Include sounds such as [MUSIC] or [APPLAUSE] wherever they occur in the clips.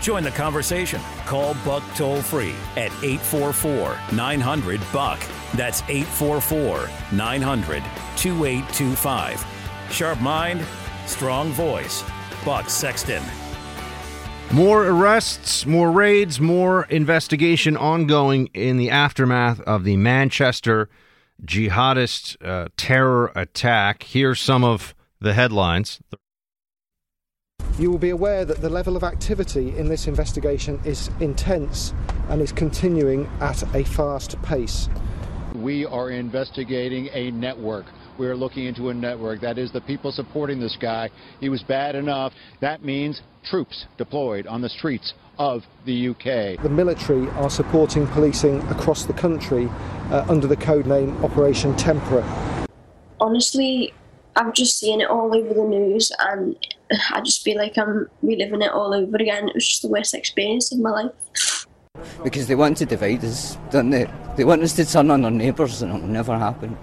Join the conversation. Call Buck toll free at 844 900 Buck. That's 844 900 2825. Sharp mind, strong voice. Buck Sexton. More arrests, more raids, more investigation ongoing in the aftermath of the Manchester jihadist uh, terror attack. Here's some of the headlines. You will be aware that the level of activity in this investigation is intense and is continuing at a fast pace. We are investigating a network. We are looking into a network. That is the people supporting this guy. He was bad enough. That means troops deployed on the streets of the UK. The military are supporting policing across the country uh, under the codename Operation Temperer. Honestly, I've just seen it all over the news and [SIGHS] I just feel like I'm reliving it all over again. It was just the worst experience of my life. Because they want to divide us, don't they? They want us to turn on our neighbours and it'll never happen.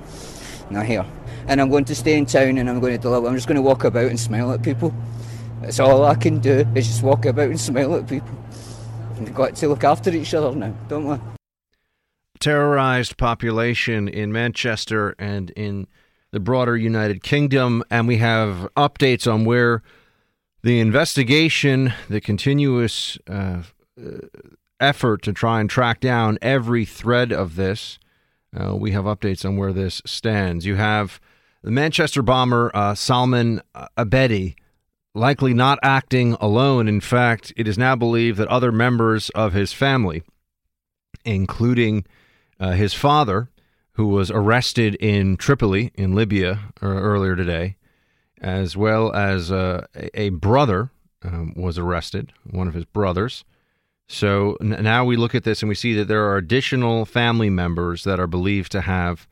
Not here. And I'm going to stay in town and I'm going to deliver. I'm just going to walk about and smile at people. That's all I can do is just walk about and smile at people. We've got to look after each other now, don't we? Terrorized population in Manchester and in the broader United Kingdom, and we have updates on where the investigation, the continuous uh, effort to try and track down every thread of this. Uh, we have updates on where this stands. You have the Manchester bomber uh, Salman Abedi likely not acting alone. In fact, it is now believed that other members of his family, including uh, his father, who was arrested in Tripoli in Libya uh, earlier today, as well as uh, a brother um, was arrested, one of his brothers. So n- now we look at this and we see that there are additional family members that are believed to have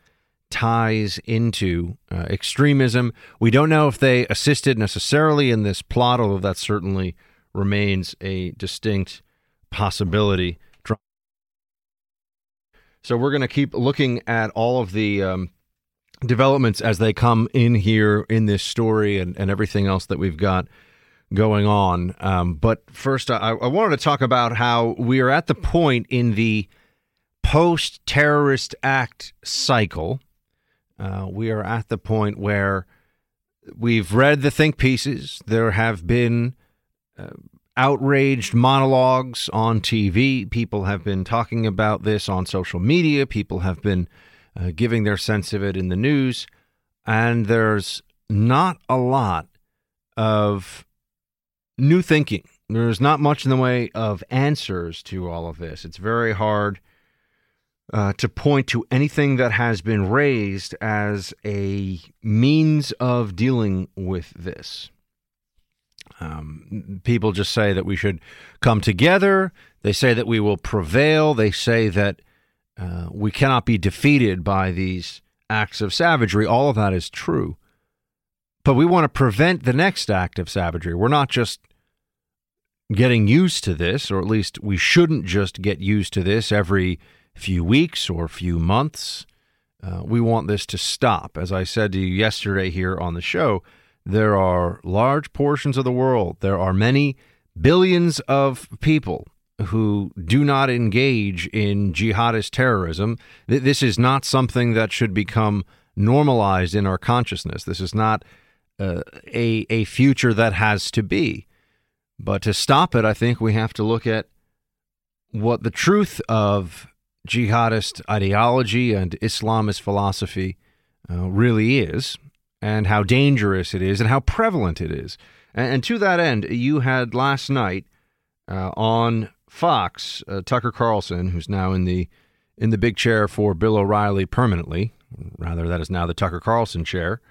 ties into uh, extremism. We don't know if they assisted necessarily in this plot, although that certainly remains a distinct possibility. So we're going to keep looking at all of the um, developments as they come in here in this story and, and everything else that we've got going on. Um, but first, I, I wanted to talk about how we are at the point in the post terrorist act cycle. Uh, we are at the point where we've read the think pieces. There have been uh, outraged monologues on TV. People have been talking about this on social media. People have been uh, giving their sense of it in the news. And there's not a lot of new thinking. There's not much in the way of answers to all of this. It's very hard uh, to point to anything that has been raised as a means of dealing with this. Um, people just say that we should come together. They say that we will prevail. They say that uh, we cannot be defeated by these acts of savagery. All of that is true. But we want to prevent the next act of savagery. We're not just getting used to this, or at least we shouldn't just get used to this every few weeks or few months. Uh, we want this to stop. As I said to you yesterday here on the show, there are large portions of the world, there are many billions of people who do not engage in jihadist terrorism. This is not something that should become normalized in our consciousness. This is not uh, a, a future that has to be. But to stop it, I think we have to look at what the truth of jihadist ideology and Islamist philosophy uh, really is, and how dangerous it is, and how prevalent it is. And, and to that end, you had last night uh, on Fox uh, Tucker Carlson, who's now in the in the big chair for Bill O'Reilly permanently. Rather, that is now the Tucker Carlson chair.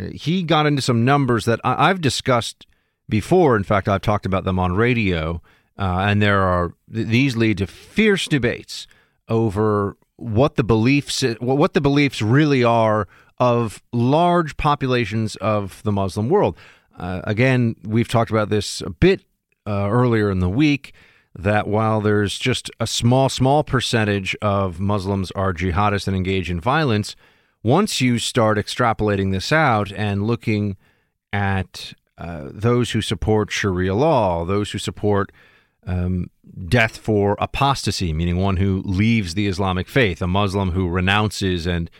Uh, he got into some numbers that I, I've discussed before. In fact, I've talked about them on radio Uh, and there are these lead to fierce debates over what the beliefs what the beliefs really are of large populations of the Muslim world. Uh, again, we've talked about this a bit uh, earlier in the week that while there's just a small, small percentage of Muslims are jihadists and engage in violence, once you start extrapolating this out and looking at uh, those who support Sharia law, those who support um, death for apostasy, meaning one who leaves the Islamic faith, a Muslim who renounces and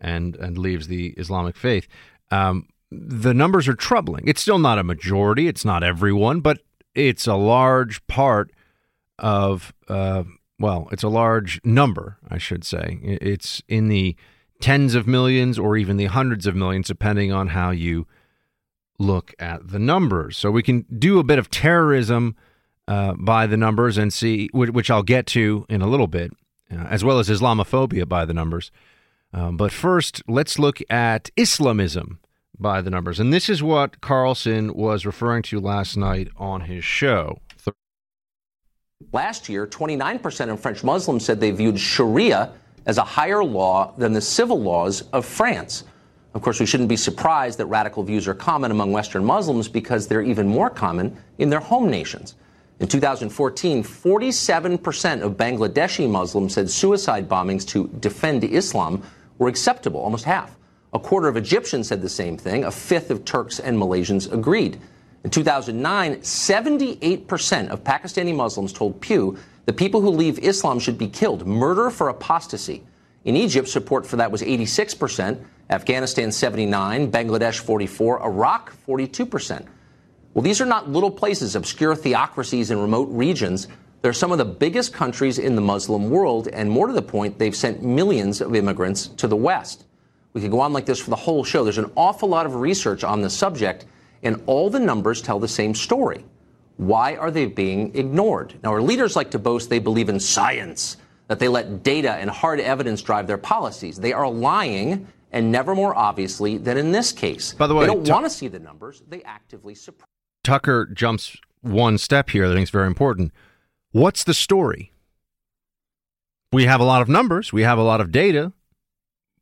and and leaves the Islamic faith. Um, the numbers are troubling. It's still not a majority. It's not everyone, but it's a large part of uh, well, it's a large number, I should say. It's in the tens of millions or even the hundreds of millions, depending on how you look at the numbers. So we can do a bit of terrorism uh, by the numbers and see, which I'll get to in a little bit, uh, as well as Islamophobia by the numbers. Um, but first, let's look at Islamism by the numbers. And this is what Carlson was referring to last night on his show. Last year, 29% of French Muslims said they viewed Sharia as a higher law than the civil laws of France. Of course, we shouldn't be surprised that radical views are common among Western Muslims because they're even more common in their home nations. In 2014, 47% of Bangladeshi Muslims said suicide bombings to defend Islam were acceptable, almost half. A quarter of Egyptians said the same thing. A fifth of Turks and Malaysians agreed. In 2009, 78% of Pakistani Muslims told Pew that people who leave Islam should be killed, murder for apostasy. In Egypt, support for that was 86%, Afghanistan 79, Bangladesh 44, Iraq 42%. Well, these are not little places, obscure theocracies in remote regions. They're some of the biggest countries in the Muslim world, and more to the point, they've sent millions of immigrants to the West. We could go on like this for the whole show. There's an awful lot of research on the subject. And all the numbers tell the same story. Why are they being ignored? Now, our leaders like to boast they believe in science, that they let data and hard evidence drive their policies. They are lying, and never more obviously than in this case. By the way, they don't want to see the numbers, they actively suppress. Tucker jumps one step here that I think is very important. What's the story? We have a lot of numbers, we have a lot of data.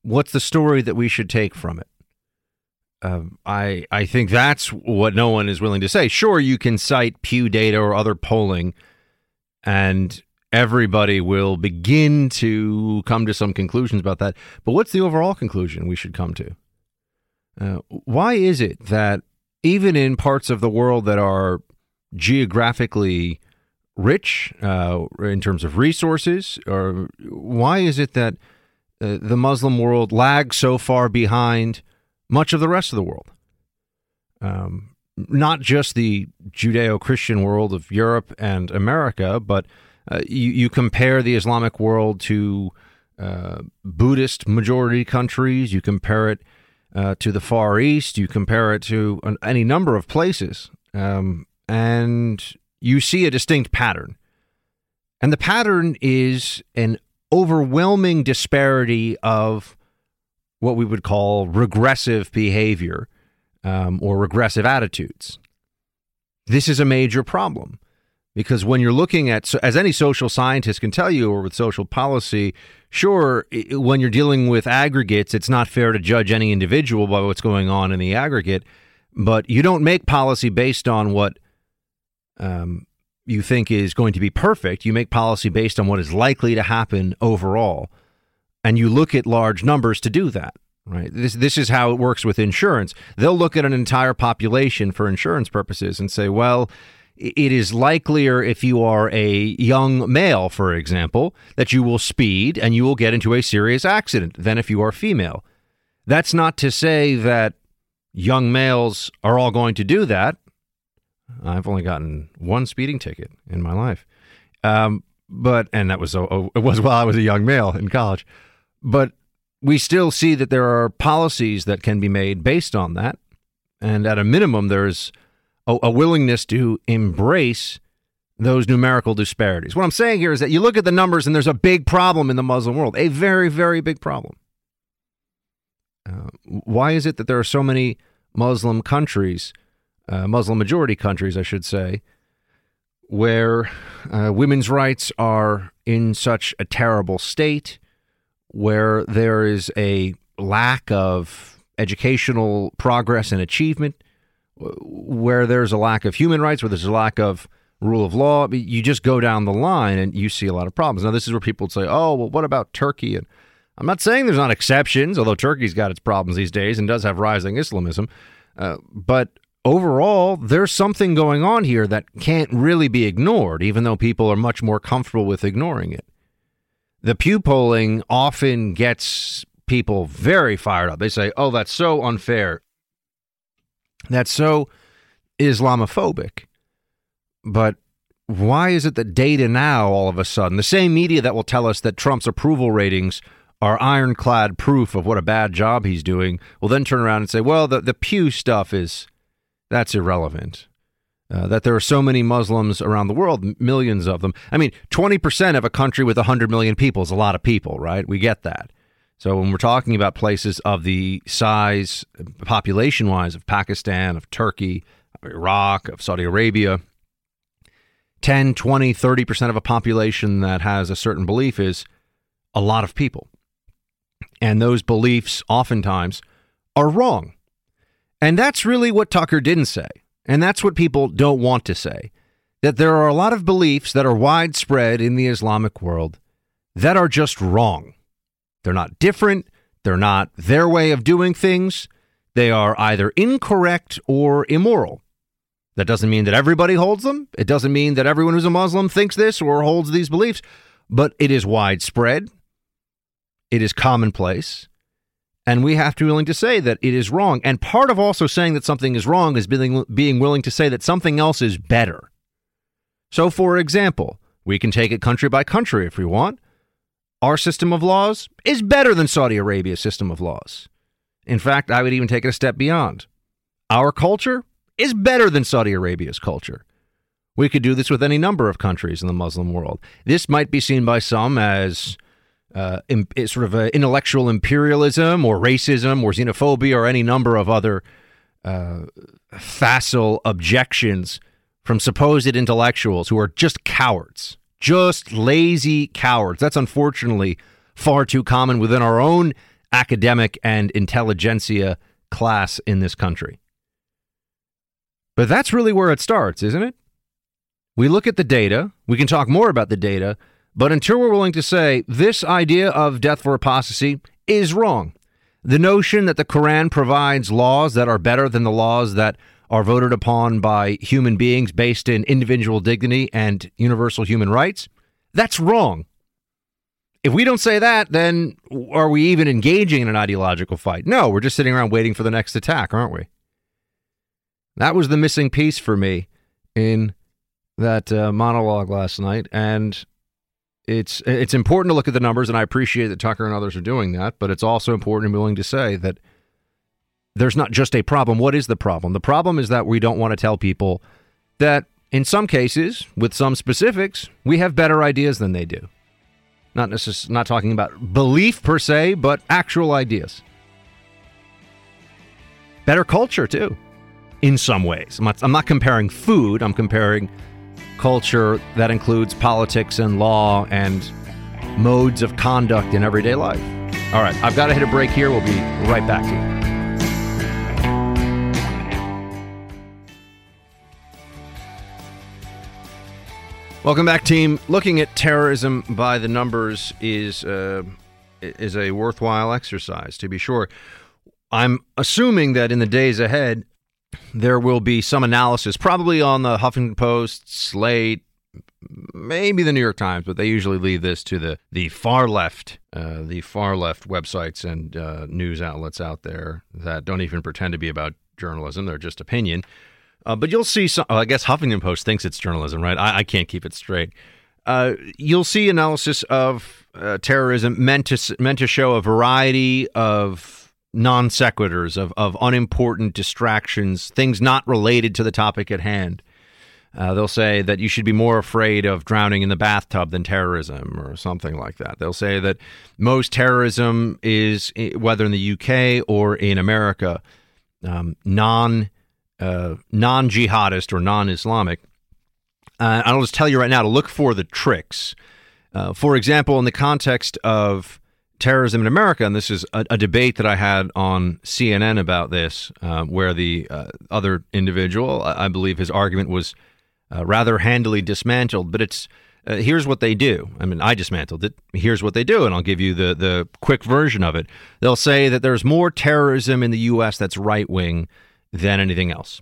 What's the story that we should take from it? Um, I I think that's what no one is willing to say. Sure, you can cite Pew data or other polling, and everybody will begin to come to some conclusions about that. But what's the overall conclusion we should come to? Uh, why is it that even in parts of the world that are geographically rich uh, in terms of resources, or why is it that uh, the Muslim world lags so far behind? much of the rest of the world. Um, not just the Judeo Christian world of Europe and America, but uh, you, you, compare the Islamic world to uh, Buddhist majority countries, you compare it uh, to the Far East, you compare it to an, any number of places, um, and you see a distinct pattern. And the pattern is an overwhelming disparity of what we would call regressive behavior um, or regressive attitudes. This is a major problem because when you're looking at, as any social scientist can tell you, or with social policy, sure, when you're dealing with aggregates, it's not fair to judge any individual by what's going on in the aggregate, but you don't make policy based on what um, you think is going to be perfect. You make policy based on what is likely to happen overall and you look at large numbers to do that right? This this is how it works with insurance. They'll look at an entire population for insurance purposes and say well it is likelier if you are a young male for example that you will speed and you will get into a serious accident than if you are female. That's not to say that young males are all going to do that i've only gotten one speeding ticket in my life um, but and that was so it was [LAUGHS] while i was a young male in college but we still see that there are policies that can be made based on that. And at a minimum, there's a, a, willingness to embrace those numerical disparities. What I'm saying here is that you look at the numbers and there's a big problem in the Muslim world, a very, very big problem. Uh, why is it that there are so many Muslim countries, uh, Muslim majority countries, I should say, where uh, women's rights are in such a terrible state, where there is a lack of educational progress and achievement, where there's a lack of human rights, where there's a lack of rule of law. You just go down the line and you see a lot of problems. Now, this is where people would say, oh, well, what about Turkey? And I'm not saying there's not exceptions, although Turkey's got its problems these days and does have rising Islamism. Uh, but overall, there's something going on here that can't really be ignored, even though people are much more comfortable with ignoring it. The Pew polling often gets people very fired up. They say, oh, that's so unfair. That's so Islamophobic. But why is it that data now, all of a sudden, the same media that will tell us that Trump's approval ratings are ironclad proof of what a bad job he's doing, will then turn around and say, well, the, the Pew stuff is, that's irrelevant. Uh, that there are so many Muslims around the world, millions of them. I mean, 20% of a country with 100 million people is a lot of people, right? We get that. So when we're talking about places of the size, population wise, of Pakistan, of Turkey, of Iraq, of Saudi Arabia, 10, 20, 30% of a population that has a certain belief is a lot of people. And those beliefs oftentimes are wrong. And that's really what Tucker didn't say. And that's what people don't want to say that there are a lot of beliefs that are widespread in the Islamic world that are just wrong. They're not different, they're not their way of doing things. They are either incorrect or immoral. That doesn't mean that everybody holds them. It doesn't mean that everyone who's a Muslim thinks this or holds these beliefs, but it is widespread. It is commonplace. And we have to be willing to say that it is wrong. And part of also saying that something is wrong is being, being willing to say that something else is better. So, for example, we can take it country by country if we want. Our system of laws is better than Saudi Arabia's system of laws. In fact, I would even take it a step beyond. Our culture is better than Saudi Arabia's culture. We could do this with any number of countries in the Muslim world. This might be seen by some as uh, in, sort of intellectual imperialism or racism or xenophobia or any number of other uh, facile objections from supposed intellectuals who are just cowards, just lazy cowards. That's unfortunately far too common within our own academic and intelligentsia class in this country. But that's really where it starts, isn't it? We look at the data, we can talk more about the data, but until we're willing to say this idea of death for apostasy is wrong, the notion that the Quran provides laws that are better than the laws that are voted upon by human beings based in individual dignity and universal human rights, that's wrong. If we don't say that, then are we even engaging in an ideological fight? No, we're just sitting around waiting for the next attack, aren't we? That was the missing piece for me in that uh, monologue last night, and it's it's important to look at the numbers, and I appreciate that Tucker and others are doing that. But it's also important and willing to say that there's not just a problem. What is the problem? The problem is that we don't want to tell people that in some cases, with some specifics, we have better ideas than they do. Not necessarily not talking about belief per se, but actual ideas. Better culture too in some ways. I'm not, I'm not comparing food, I'm comparing culture that includes politics and law and modes of conduct in everyday life. All right, I've got to hit a break here. We'll be right back to you. Welcome back, team. Looking at terrorism by the numbers is uh, is a worthwhile exercise, to be sure. I'm assuming that in the days ahead, there will be some analysis, probably on the Huffington Post, Slate, maybe the New York Times, but they usually leave this to the the far left, uh, the far left websites and uh, news outlets out there that don't even pretend to be about journalism; they're just opinion. Uh, but you'll see some. I guess Huffington Post thinks it's journalism, right? I, I can't keep it straight. Uh, you'll see analysis of uh, terrorism meant to meant to show a variety of non sequiturs, of, of unimportant distractions, things not related to the topic at hand. Uh, they'll say that you should be more afraid of drowning in the bathtub than terrorism or something like that. They'll say that most terrorism is, whether in the UK or in America, um, non uh, non jihadist or non Islamic. Uh, I'll just tell you right now to look for the tricks. Uh, for example, in the context of terrorism in America, and this is a, a debate that I had on CNN about this, uh, where the uh, other individual, I, I believe his argument was uh, rather handily dismantled, but it's uh, here's what they do. I mean, I dismantled it. Here's what they do, and I'll give you the the quick version of it. They'll say that there's more terrorism in the U.S. that's right wing than anything else.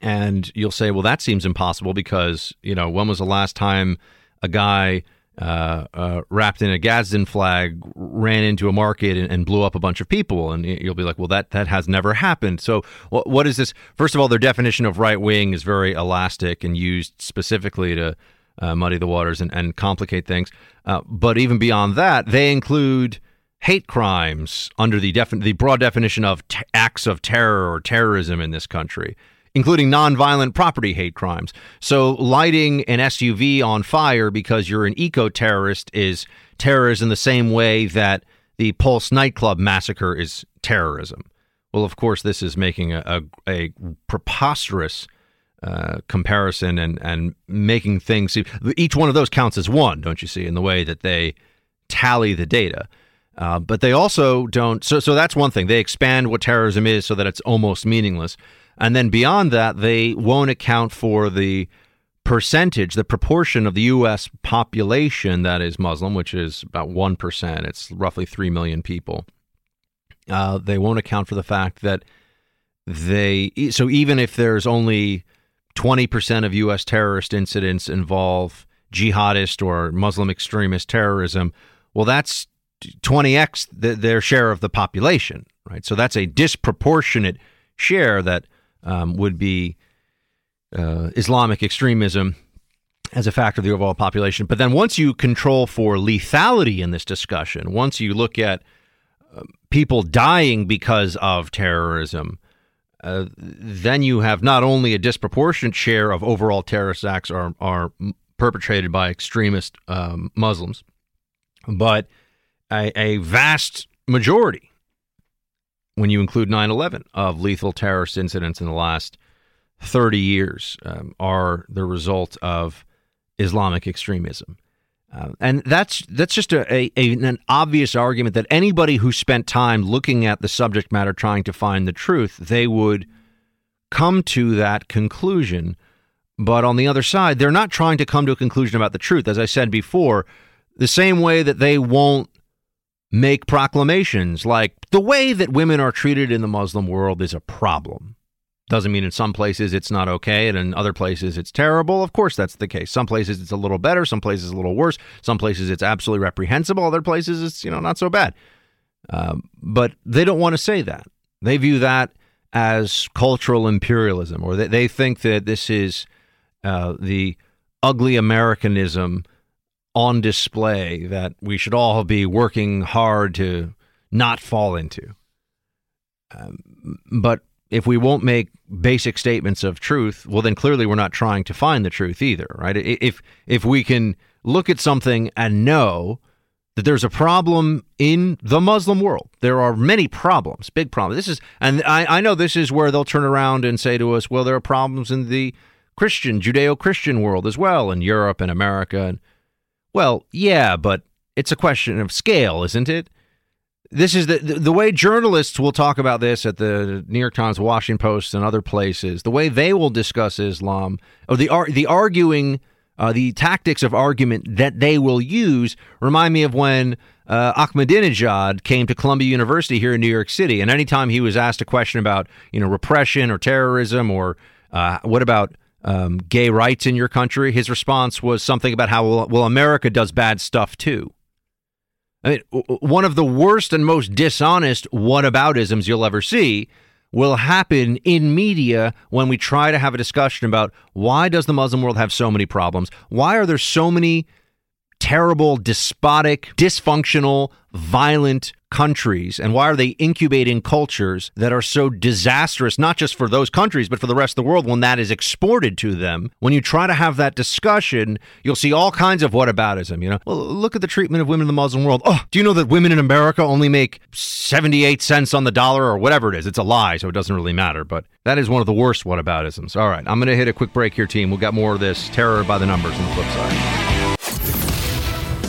And you'll say, well, that seems impossible because, you know, when was the last time a guy uh, uh, wrapped in a Gadsden flag ran into a market and, and, blew up a bunch of people? And you'll be like, well, that, that has never happened. So, what, what is this? First of all, their definition of right wing is very elastic and used specifically to uh, muddy the waters and, and complicate things. Uh, but even beyond that, they include hate crimes under the, defi- the broad definition of t- acts of terror or terrorism in this country including nonviolent property hate crimes. So, lighting an SUV on fire because you're an eco terrorist is terrorism in the same way that the Pulse nightclub massacre is terrorism. Well, of course, this is making a, a, a preposterous uh, comparison and, and making things. Each one of those counts as one, don't you see, in the way that they tally the data. Uh, but they also don't. So, so that's one thing. They expand what terrorism is so that it's almost meaningless. And then beyond that, they won't account for the percentage, the proportion of the U.S. population that is Muslim, which is about 1%. It's roughly 3 million people. Uh, they won't account for the fact that they, so even if there's only 20% of U.S. terrorist incidents involve jihadist or Muslim extremist terrorism, well, that's 20x the, their share of the population, right? So that's a disproportionate share that um, would be uh, Islamic extremism as a factor of the overall population. But then once you control for lethality in this discussion, once you look at uh, people dying because of terrorism, uh, then you have not only a disproportionate share of overall terrorist acts are, are perpetrated by extremist um, Muslims, but a, a vast majority when you include 9 11 of lethal terrorist incidents in the last 30 years um, are the result of Islamic extremism. Uh, and that's that's just a, a, an obvious argument that anybody who spent time looking at the subject matter trying to find the truth, they would come to that conclusion. But on the other side, they're not trying to come to a conclusion about the truth. As I said before, the same way that they won't make proclamations like the way that women are treated in the Muslim world is a problem. Doesn't mean in some places it's not okay and in other places it's terrible. Of course, that's the case. Some places it's a little better, some places a little worse, some places it's absolutely reprehensible, other places it's, you know, not so bad. Um, but they don't want to say that. They view that as cultural imperialism, or they, they think that this is uh, the ugly Americanism on display that we should all be working hard to not fall into. Um, but if we won't make basic statements of truth, well, then clearly we're not trying to find the truth either, right? If if we can look at something and know that there's a problem in the Muslim world, there are many problems, big problems. This is, and I, I know this is where they'll turn around and say to us, well, there are problems in the Christian, Judeo-Christian world as well, in Europe and America, and well, yeah, but it's a question of scale, isn't it? This is the, the, way journalists will talk about this at the New York Times, Washington Post, and other places. The way they will discuss Islam, or the the arguing, uh, the tactics of argument that they will use, remind me of when uh, Ahmadinejad came to Columbia University here in New York City, and anytime he was asked a question about you know repression or terrorism or uh, what about um, gay rights in your country, his response was something about how, well, America does bad stuff too. I mean, one of the worst and most dishonest whataboutisms you'll ever see will happen in media when we try to have a discussion about why does the Muslim world have so many problems? Why are there so many terrible, despotic, dysfunctional, violent countries? And why are they incubating cultures that are so disastrous not just for those countries but for the rest of the world when that is exported to them? When you try to have that discussion you'll see all kinds of whataboutism you know? Well look at the treatment of women in the muslim world. Oh do you know that women in america only make 78 cents on the dollar or whatever it is? It's a lie so it doesn't really matter but that is one of the worst whataboutisms. All right i'm going to hit a quick break here team. We'll get more of this terror by the numbers on the flip side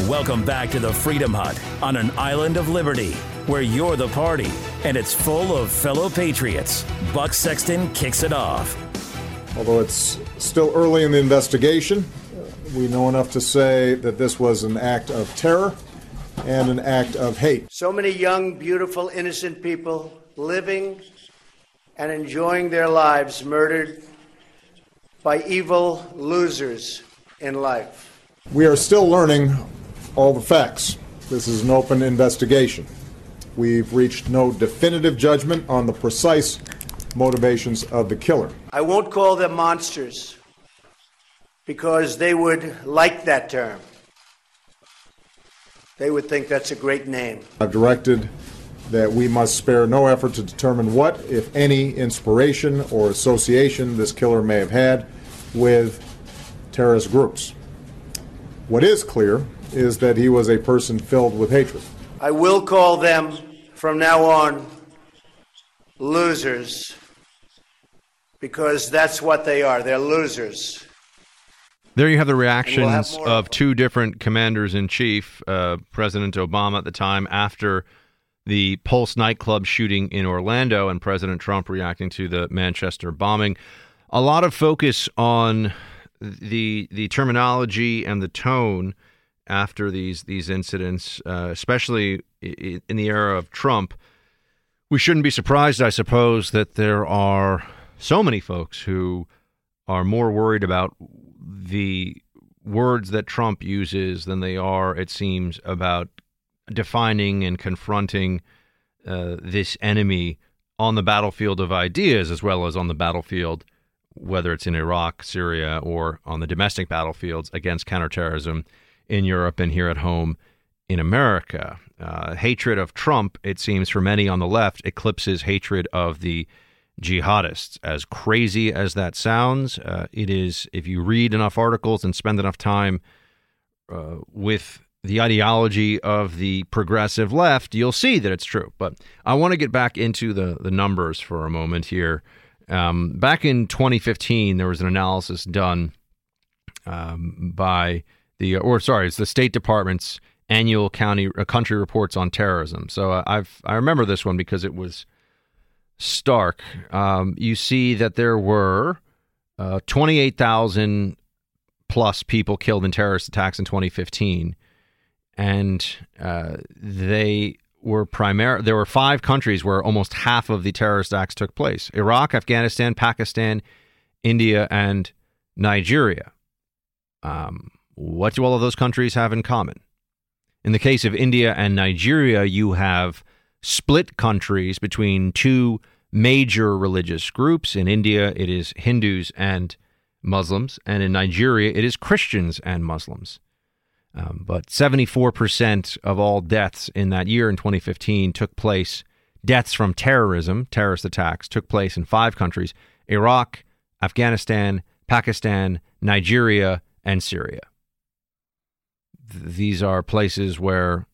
Welcome back to the Freedom Hut on an island of liberty where you're the party and it's full of fellow patriots. Buck Sexton kicks it off. Although it's still early in the investigation, we know enough to say that this was an act of terror and an act of hate. So many young, beautiful, innocent people living and enjoying their lives murdered by evil losers in life. We are still learning all the facts. This is an open investigation. We've reached no definitive judgment on the precise motivations of the killer. I won't call them monsters because they would like that term. They would think that's a great name. I've directed that we must spare no effort to determine what, if any, inspiration or association this killer may have had with terrorist groups. What is clear is that he was a person filled with hatred. I will call them from now on losers because that's what they are. They're losers. There you have the reactions we'll have of two different commanders in chief, uh, President Obama at the time after the Pulse nightclub shooting in Orlando, and President Trump reacting to the Manchester bombing. A lot of focus on the the terminology and the tone after these these incidents, uh, especially in the era of Trump. We shouldn't be surprised, I suppose, that there are so many folks who are more worried about the words that Trump uses than they are, it seems, about defining and confronting uh, this enemy on the battlefield of ideas as well as on the battlefield, whether it's in Iraq, Syria, or on the domestic battlefields against counterterrorism in Europe and here at home in America. Uh, hatred of Trump, it seems, for many on the left, eclipses hatred of the jihadists. As crazy as that sounds, uh, it is, if you read enough articles and spend enough time uh, with the ideology of the progressive left, you'll see that it's true. But I want to get back into the, the numbers for a moment here. Um, back in 2015, there was an analysis done um, by the or sorry, it's the State Department's annual county uh, country reports on terrorism. So uh, I've I remember this one because it was stark. Um, you see that there were uh, 28,000 plus people killed in terrorist attacks in 2015, and uh, they were primary. There were five countries where almost half of the terrorist acts took place: Iraq, Afghanistan, Pakistan, India, and Nigeria. Um, what do all of those countries have in common? In the case of India and Nigeria, you have split countries between two major religious groups. In India, it is Hindus and Muslims, and in Nigeria, it is Christians and Muslims. Um, but 74% of all deaths in that year in 2015 took place, deaths from terrorism, terrorist attacks, took place in five countries Iraq, Afghanistan, Pakistan, Nigeria, and Syria these are places where,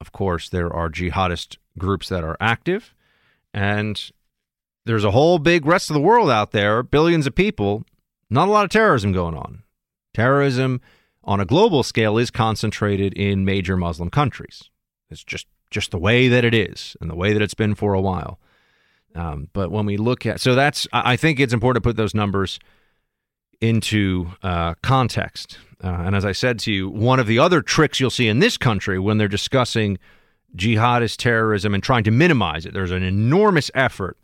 of course, there are jihadist groups that are active, and there's a whole big rest of the world out there, billions of people, not a lot of terrorism going on. Terrorism on a global scale is concentrated in major Muslim countries. It's just just the way that it is, and the way that it's been for a while. Um, but when we look at, so that's, I think it's important to put those numbers into uh, context. Uh, and as I said to you, one of the other tricks you'll see in this country when they're discussing jihadist terrorism and trying to minimize it, there's an enormous effort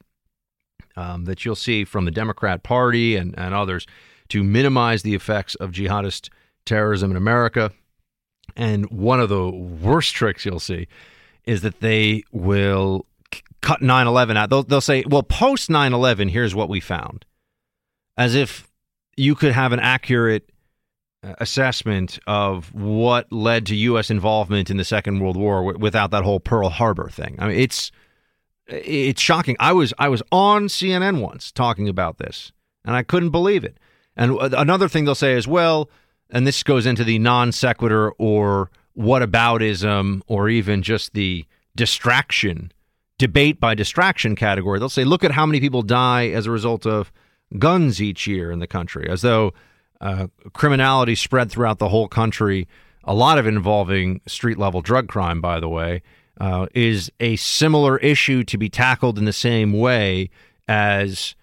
um, that you'll see from the Democrat Party and, and others to minimize the effects of jihadist terrorism in America. And one of the worst tricks you'll see is that they will c- cut 9 11 out. They'll, they'll say, well, post 9 11, here's what we found. As if you could have an accurate uh, assessment of what led to U.S. involvement in the Second World War w- without that whole Pearl Harbor thing. I mean, it's it's shocking. I was I was on CNN once talking about this, and I couldn't believe it. And another thing they'll say is, well, and this goes into the non sequitur or whataboutism or even just the distraction debate by distraction category. They'll say, look at how many people die as a result of guns each year in the country, as though uh, criminality spread throughout the whole country, a lot of involving street level drug crime, by the way, uh, is a similar issue to be tackled in the same way as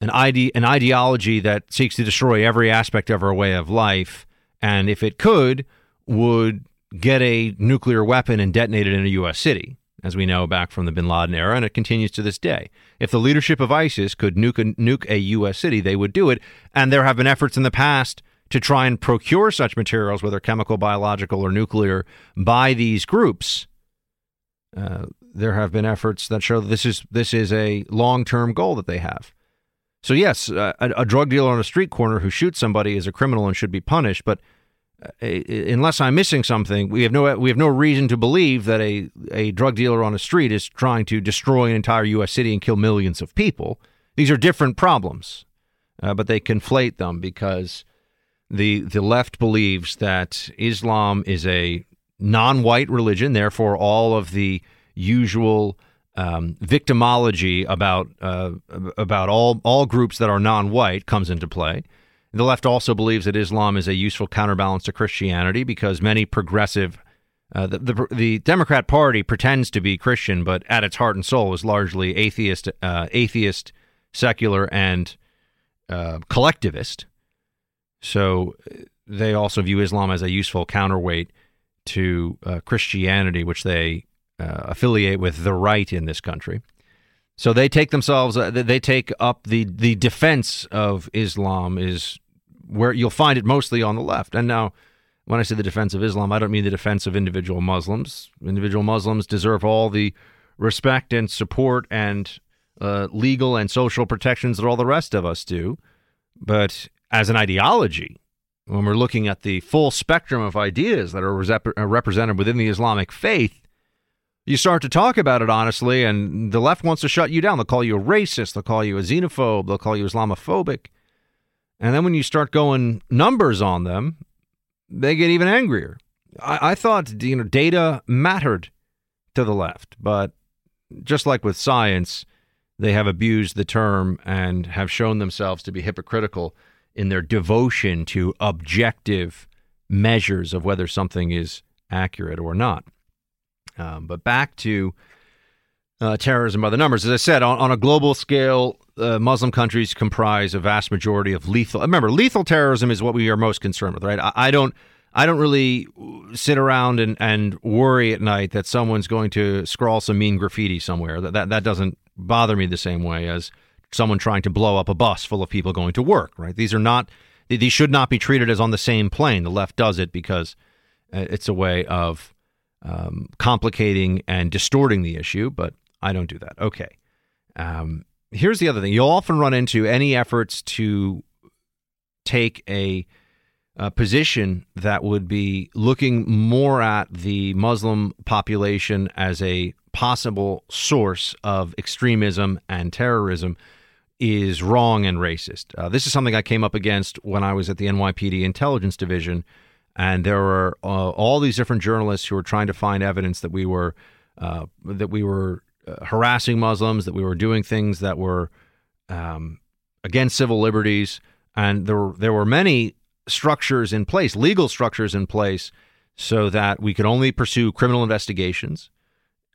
an ide- an ideology that seeks to destroy every aspect of our way of life, and if it could, would get a nuclear weapon and detonate it in a U.S. city, as we know back from the Bin Laden era, and it continues to this day. If the leadership of ISIS could nuke a, nuke a U.S. city, they would do it, and there have been efforts in the past to try and procure such materials, whether chemical, biological, or nuclear, by these groups. Uh, there have been efforts that show that this is this is a long term goal that they have. So yes, uh, a, a, drug dealer on a street corner who shoots somebody is a criminal and should be punished. But unless I'm missing something, we have no we have no reason to believe that a a drug dealer on a street is trying to destroy an entire U.S. city and kill millions of people. These are different problems, uh, but they conflate them because the the left believes that Islam is a non-white religion, therefore all of the usual um, victimology about uh, about all all groups that are non-white comes into play. The left also believes that Islam is a useful counterbalance to Christianity because many progressive uh, the, the, the Democrat Party pretends to be Christian, but at its heart and soul is largely atheist, uh, atheist, secular, and uh, collectivist. So they also view Islam as a useful counterweight to uh, Christianity, which they uh, affiliate with the right in this country. So they take themselves, uh, they take up the the defense of Islam is where you'll find it mostly on the left. And now, when I say the defense of Islam, I don't mean the defense of individual Muslims. Individual Muslims deserve all the respect and support and uh, legal and social protections that all the rest of us do. But as an ideology, when we're looking at the full spectrum of ideas that are rep- represented within the Islamic faith, you start to talk about it honestly, and the left wants to shut you down. They'll call you a racist, they'll call you a xenophobe, they'll call you Islamophobic. And then when you start going numbers on them, they get even angrier. I, I thought you know data mattered to the left, but just like with science, they have abused the term and have shown themselves to be hypocritical in their devotion to objective measures of whether something is accurate or not. Um, but back to uh, terrorism by the numbers. As I said, on, on a global scale, uh, Muslim countries comprise a vast majority of lethal. Remember, lethal terrorism is what we are most concerned with, right? I, I don't. I don't really sit around and, and worry at night that someone's going to scrawl some mean graffiti somewhere. That, that that doesn't bother me the same way as someone trying to blow up a bus full of people going to work. Right? These are not. These should not be treated as on the same plane. The left does it because uh, it's a way of um, complicating and distorting the issue, but I don't do that. Okay. Um, here's the other thing you'll often run into any efforts to take a, a, position that would be looking more at the Muslim population as a possible source of extremism and terrorism is wrong and racist. Uh, this is something I came up against when I was at the NYPD Intelligence Division, and there were uh, all these different journalists who were trying to find evidence that we were uh, that we were uh, harassing Muslims, that we were doing things that were um, against civil liberties, and there were, there were many structures in place, legal structures in place, so that we could only pursue criminal investigations.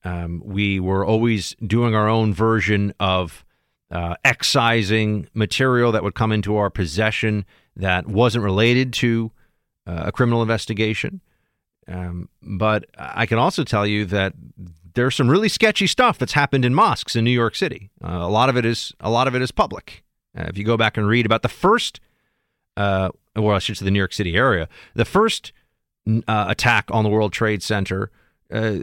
Um, we were always doing our own version of uh, excising material that would come into our possession that wasn't related to uh, a criminal investigation. Um, but I can also tell you that there's some really sketchy stuff that's happened in mosques in New York City. Uh, a lot of it is a lot of it is public. Uh, if you go back and read about the first, uh, well, I should say the New York City area, the first uh, attack on the World Trade Center, uh,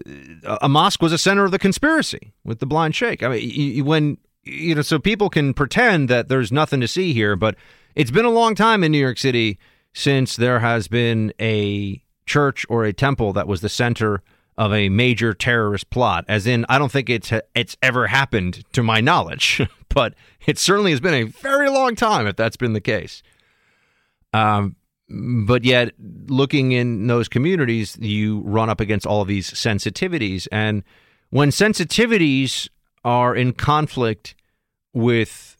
a mosque was a center of the conspiracy with the blind sheikh. I mean, you, when you know, so people can pretend that there's nothing to see here, but it's been a long time in New York City since there has been a church or a temple that was the center of a major terrorist plot. As in, I don't think it's it's ever happened to my knowledge, [LAUGHS] but it certainly has been a very long time if that's been the case. Um, but yet, looking in those communities, you run up against all of these sensitivities, and when sensitivities are in conflict with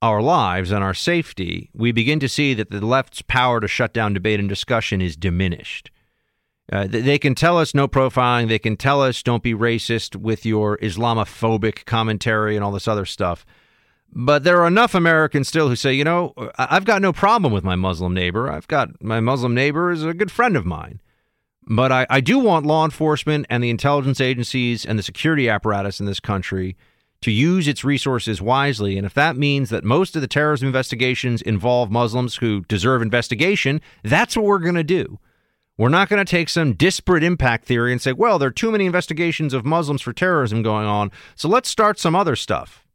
our lives and our safety, we begin to see that the left's power to shut down debate and discussion is diminished. Uh, they can tell us no profiling. They can tell us don't be racist with your Islamophobic commentary and all this other stuff. But there are enough Americans still who say, you know, I've got no problem with my Muslim neighbor. I've got my Muslim neighbor is a good friend of mine. But I, I do want law enforcement and the intelligence agencies and the security apparatus in this country to use its resources wisely. And if that means that most of the terrorism investigations involve Muslims who deserve investigation, that's what we're going to do. We're not going to take some disparate impact theory and say, well, there are too many investigations of Muslims for terrorism going on, so let's start some other stuff.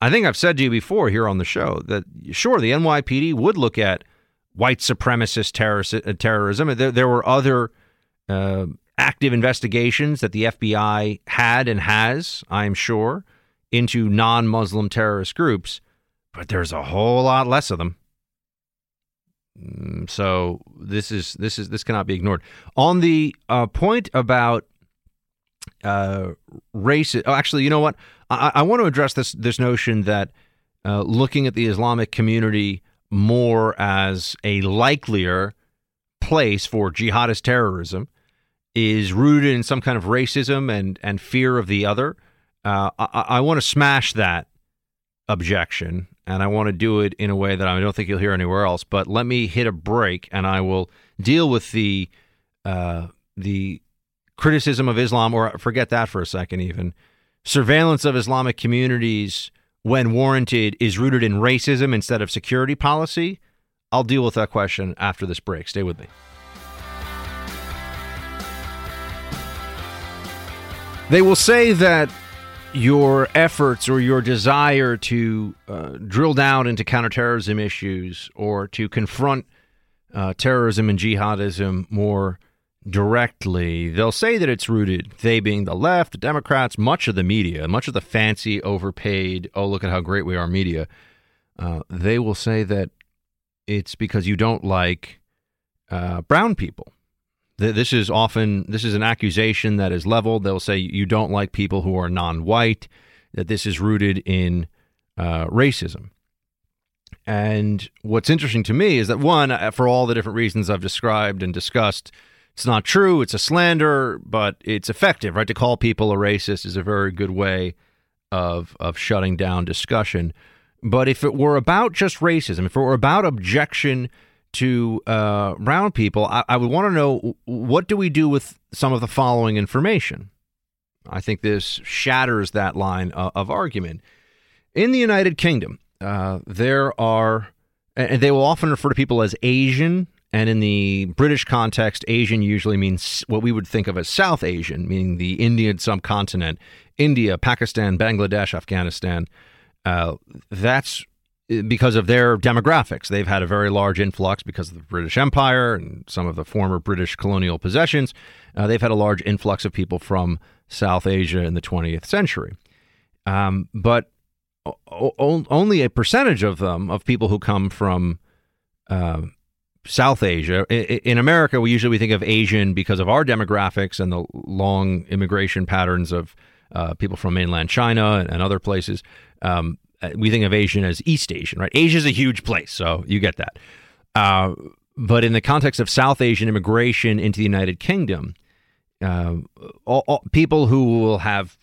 I think I've said to you before here on the show that sure, the NYPD would look at white supremacist uh, terrorism. There, there were other uh, active investigations that the FBI had and has, I'm sure, into non Muslim terrorist groups, but there's a whole lot less of them. Mm, so this is this is this cannot be ignored. On the uh, point about uh, race, oh, actually, you know what? I, I want to address this this notion that uh, looking at the Islamic community more as a likelier place for jihadist terrorism is rooted in some kind of racism and and fear of the other. Uh, I, I want to smash that objection, and I want to do it in a way that I don't think you'll hear anywhere else. But let me hit a break, and I will deal with the uh, the criticism of Islam, or forget that for a second, even surveillance of Islamic communities when warranted is rooted in racism instead of security policy? I'll deal with that question after this break. Stay with me. They will say that your efforts or your desire to uh, drill down into counterterrorism issues or to confront uh, terrorism and jihadism more directly. They'll say that it's rooted, they being the left, the Democrats, much of the media, much of the fancy, overpaid, oh, look at how great we are media. Uh, they will say that it's because you don't like uh, brown people. This is often this is an accusation that is leveled. They'll say you don't like people who are non-white. That this is rooted in uh, racism. And what's interesting to me is that one, for all the different reasons I've described and discussed, it's not true. It's a slander, but it's effective, right? To call people a racist is a very good way of of shutting down discussion. But if it were about just racism, if it were about objection to uh, brown people, I, I would want to know what do we do with some of the following information. I think this shatters that line of, of argument. In the United Kingdom, uh, there are, and they will often refer to people as Asian and in the British context, Asian usually means what we would think of as South Asian, meaning the Indian subcontinent, India, Pakistan, Bangladesh, Afghanistan. Uh, that's uh, because of their demographics. They've had a very large influx because of the British Empire and some of the former British colonial possessions. Uh, they've had a large influx of people from South Asia in the 20th century. Um, but o- only a percentage of them, of people who come from uh, South Asia. In America, we usually think of Asian because of our demographics and the long immigration patterns of uh, people from mainland China and, other places. Um, we think of Asian as East Asian, right? Asia is a huge place, so you get that. Uh, but in the context of South Asian immigration into the United Kingdom, uh, all, all, people who will have,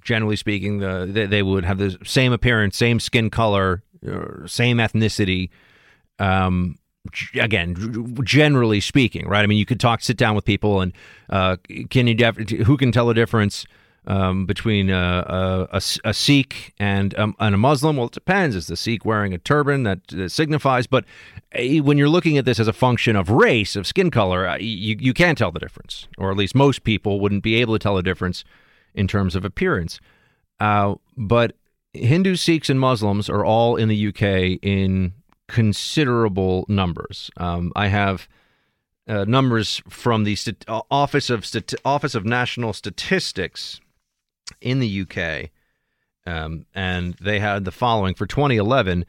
generally speaking, the they, they, would have the same appearance, same skin color, same ethnicity. Um, again, generally speaking, right? I mean, you could talk, sit down with people, and uh, can you def- who can tell the difference um, between uh, a, a, a, Sikh and, um, and a Muslim? Well, it depends. Is the Sikh wearing a turban that, that signifies? But uh, when you're looking at this as a function of race, of skin color, uh, you you can't tell the difference, or at least most people wouldn't be able to tell the difference in terms of appearance. Uh, but Hindus, Sikhs, and Muslims are all in the UK in considerable numbers. Um, I have uh, numbers from the Stat- Office of Office of National Statistics in the UK, um, and they had the following for 2011: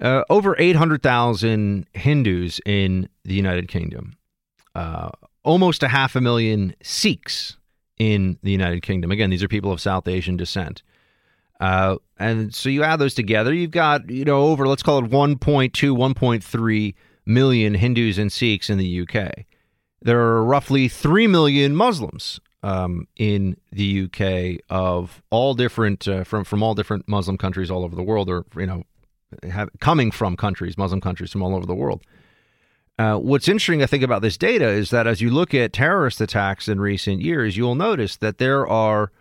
uh, over 800,000 Hindus in the United Kingdom, uh, almost a half a million Sikhs in the United Kingdom. Again, these are people of South Asian descent. Uh, and so you add those together, you've got, you know, over, let's call it 1.2, 1.3 million Hindus and Sikhs in the UK. There are roughly 3 million Muslims um, in the UK of all different, uh, from, from all different Muslim countries all over the world, or, you know, have, coming from countries, Muslim countries from all over the world. Uh, what's interesting, I think, about this data is that as you look at terrorist attacks in recent years, you'll notice that there are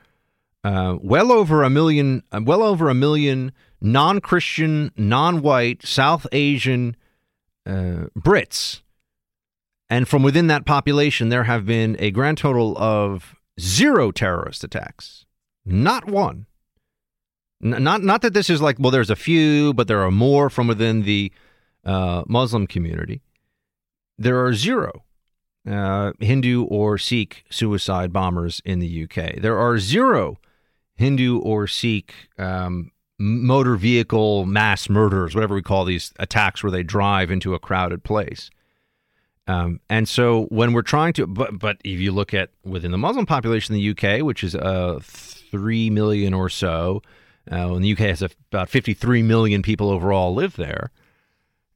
uh, well over a million, uh, well over a million non-Christian, non-white, South Asian uh, Brits, and from within that population, there have been a grand total of zero terrorist attacks, not one. N- not not that this is like well, there's a few, but there are more from within the uh, Muslim community. There are zero uh, Hindu or Sikh suicide bombers in the UK. There are zero Hindu or Sikh um, motor vehicle mass murders, whatever we call these attacks where they drive into a crowded place. Um, and so when we're trying to, but but if you look at within the Muslim population in the UK, which is uh, three million or so, uh, and the UK has a, about 53 million people overall live there.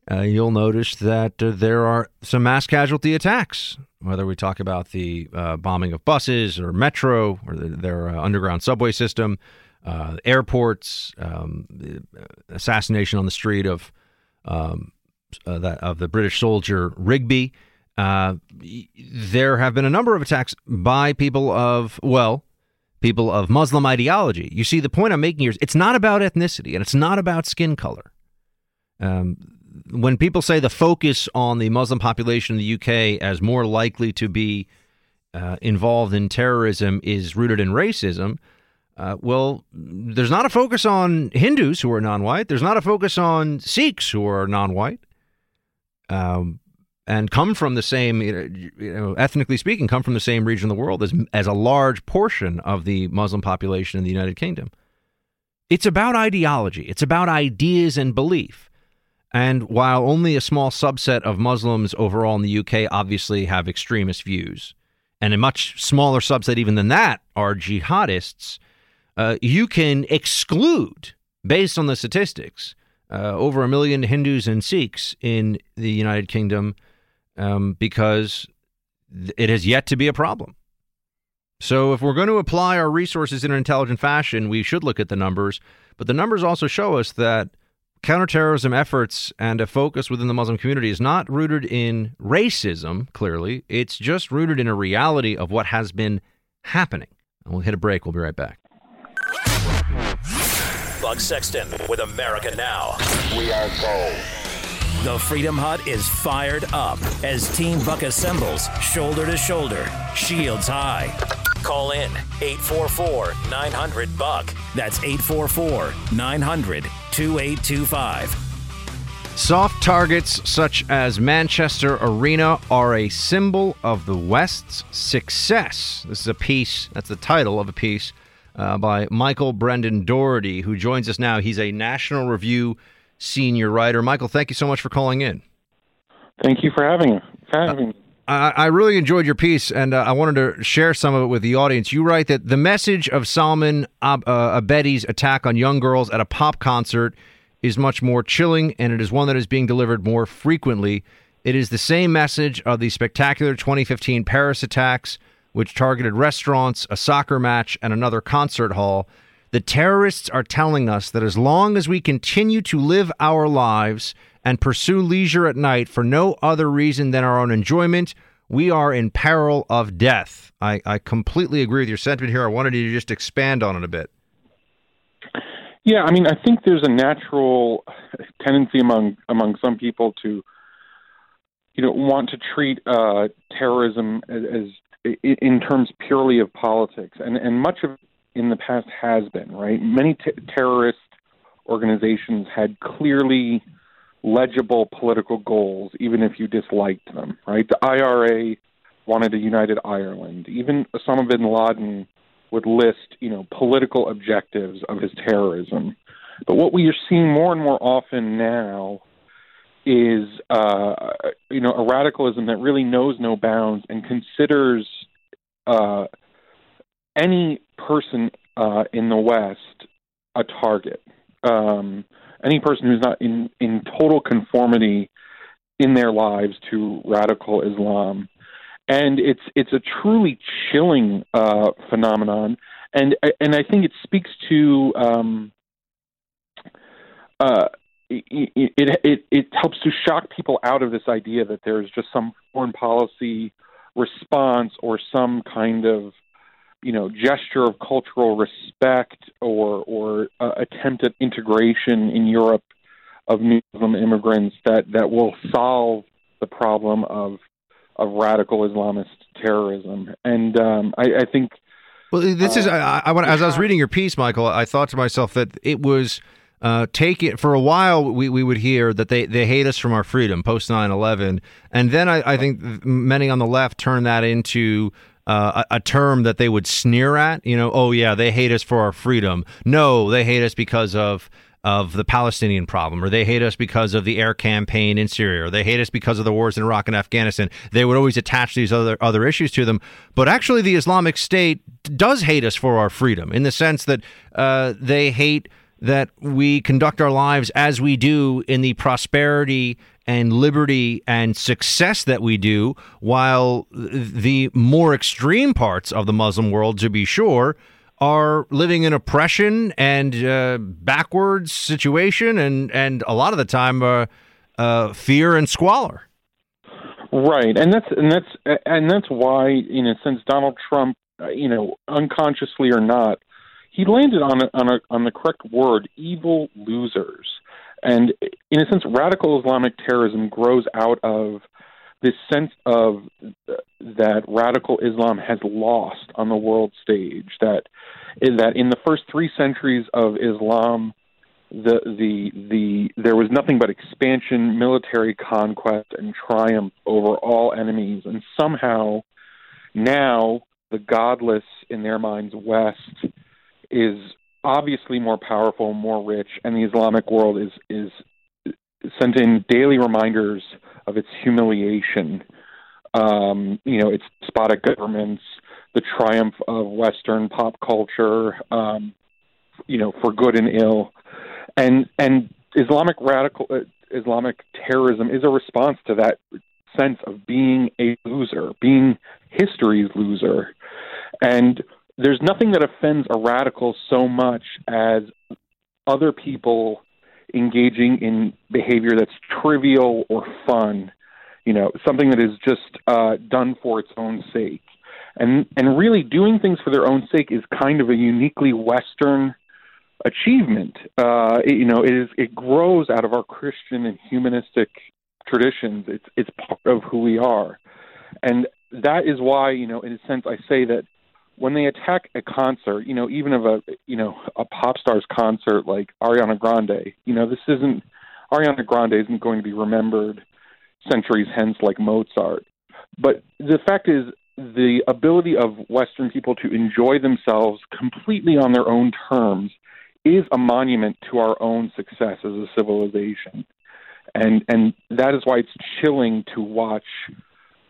Uh, you'll notice that uh, there are some mass casualty attacks, whether we talk about the uh, bombing of buses or metro or the, their uh, underground subway system, uh, airports, um, assassination on the street of um, uh, that of the British soldier Rigby. there have been a number of attacks by people of well, people of Muslim ideology. You see, the point I'm making here is it's not about ethnicity and it's not about skin color. Um, when people say the focus on the Muslim population in the UK as more likely to be uh, involved in terrorism is rooted in racism, uh, well, there's not a focus on Hindus who are non-white. There's not a focus on Sikhs who are non-white, um, and come from the same, you know, ethnically speaking, come from the same region of the world as as a large portion of the Muslim population in the United Kingdom. It's about ideology. It's about ideas and belief. And while only a small subset of Muslims overall in the UK obviously have extremist views, and a much smaller subset even than that are jihadists, uh, you can exclude, based on the statistics, uh, over a million Hindus and Sikhs in the United Kingdom um, because it has yet to be a problem. So, if we're going to apply our resources in an intelligent fashion, we should look at the numbers. But the numbers also show us that counterterrorism efforts and a focus within the Muslim community is not rooted in racism, clearly. It's just rooted in a reality of what has been happening. And we'll hit a break. We'll be right back. Buck Sexton with America Now. We are gold. The Freedom Hut is fired up as Team Buck assembles shoulder to shoulder, shields high. Call in 844 900 Buck. That's 844 900 2825. Soft targets such as Manchester Arena are a symbol of the West's success. This is a piece, that's the title of a piece uh, by Michael Brendan Dougherty, who joins us now. He's a National Review senior writer. Michael, thank you so much for calling in. Thank you for having, for having me. I, I really enjoyed your piece, and uh, I wanted to share some of it with the audience. You write that the message of Salman Ab- uh, Abedi's attack on young girls at a pop concert is much more chilling, and it is one that is being delivered more frequently. It is the same message of the spectacular 2015 Paris attacks, which targeted restaurants, a soccer match, and another concert hall. The terrorists are telling us that as long as we continue to live our lives and pursue leisure at night for no other reason than our own enjoyment, we are in peril of death. I, I completely agree with your sentiment here. I wanted you to just expand on it a bit. Yeah, I mean, I think there's a natural tendency among among some people to, you know, want to treat uh, terrorism as, as in terms purely of politics, and and much of in the past has been right. Many t- terrorist organizations had clearly legible political goals, even if you disliked them. Right? The IRA wanted a united Ireland. Even Osama bin Laden would list, you know, political objectives of his terrorism. But what we are seeing more and more often now is, uh, you know, a radicalism that really knows no bounds and considers uh, any person uh, in the West a target. Um, any person who's not in, in total conformity in their lives to radical Islam and it's it's a truly chilling uh, phenomenon, and and I think it speaks to um, uh, it, it, it it helps to shock people out of this idea that there's just some foreign policy response or some kind of you know gesture of cultural respect or or uh, attempt at integration in Europe of Muslim immigrants that that will solve the problem of of radical Islamist terrorism. And um, I, I, think. Well, this uh, is I, I want as I was reading your piece, Michael. I thought to myself that it was. Uh, take it for a while. We, we would hear that they, they hate us from our freedom post 9-11. and then I, I think many on the left turn that into uh, a, a, term that they would sneer at. You know, oh yeah, they hate us for our freedom. No, they hate us because of of the Palestinian problem, or they hate us because of the air campaign in Syria, or they hate us because of the wars in Iraq and Afghanistan. They would always attach these other other issues to them. But actually, the Islamic State does hate us for our freedom, in the sense that uh, they hate that we conduct our lives as we do in the prosperity and liberty and success that we do, while the more extreme parts of the Muslim world, to be sure, are living in oppression and uh, backwards situation, and and a lot of the time, uh, uh, fear and squalor. Right, and that's and that's and that's why, in a sense, Donald Trump, uh, you know, unconsciously or not, he landed on a, on a, on the correct word: evil losers. And in a sense, radical Islamic terrorism grows out of this sense of that radical Islam has lost on the world stage. That that in the first three centuries of Islam, the the the there was nothing but expansion, military conquest, and triumph over all enemies, and somehow now the godless in their minds West is obviously more powerful, more rich, and the Islamic world is is sent in daily reminders of its humiliation. Um, you know, its despotic governments, the triumph of Western pop culture, um, you know, for good and ill, and and Islamic radical uh, Islamic terrorism is a response to that sense of being a loser, being history's loser, and there's nothing that offends a radical so much as other people engaging in behavior that's trivial or fun, you know, something that is just uh, done for its own sake. And and really doing things for their own sake is kind of a uniquely Western achievement. Uh, it, you know, it is it grows out of our Christian and humanistic traditions. It's it's part of who we are, and that is why you know, in a sense, I say that when they attack a concert, you know, even of a you know a pop star's concert like Ariana Grande, you know, this isn't Ariana Grande isn't going to be remembered centuries hence like Mozart. But the fact is, the ability of Western people to enjoy themselves completely on their own terms is a monument to our own success as a civilization, and and that is why it's chilling to watch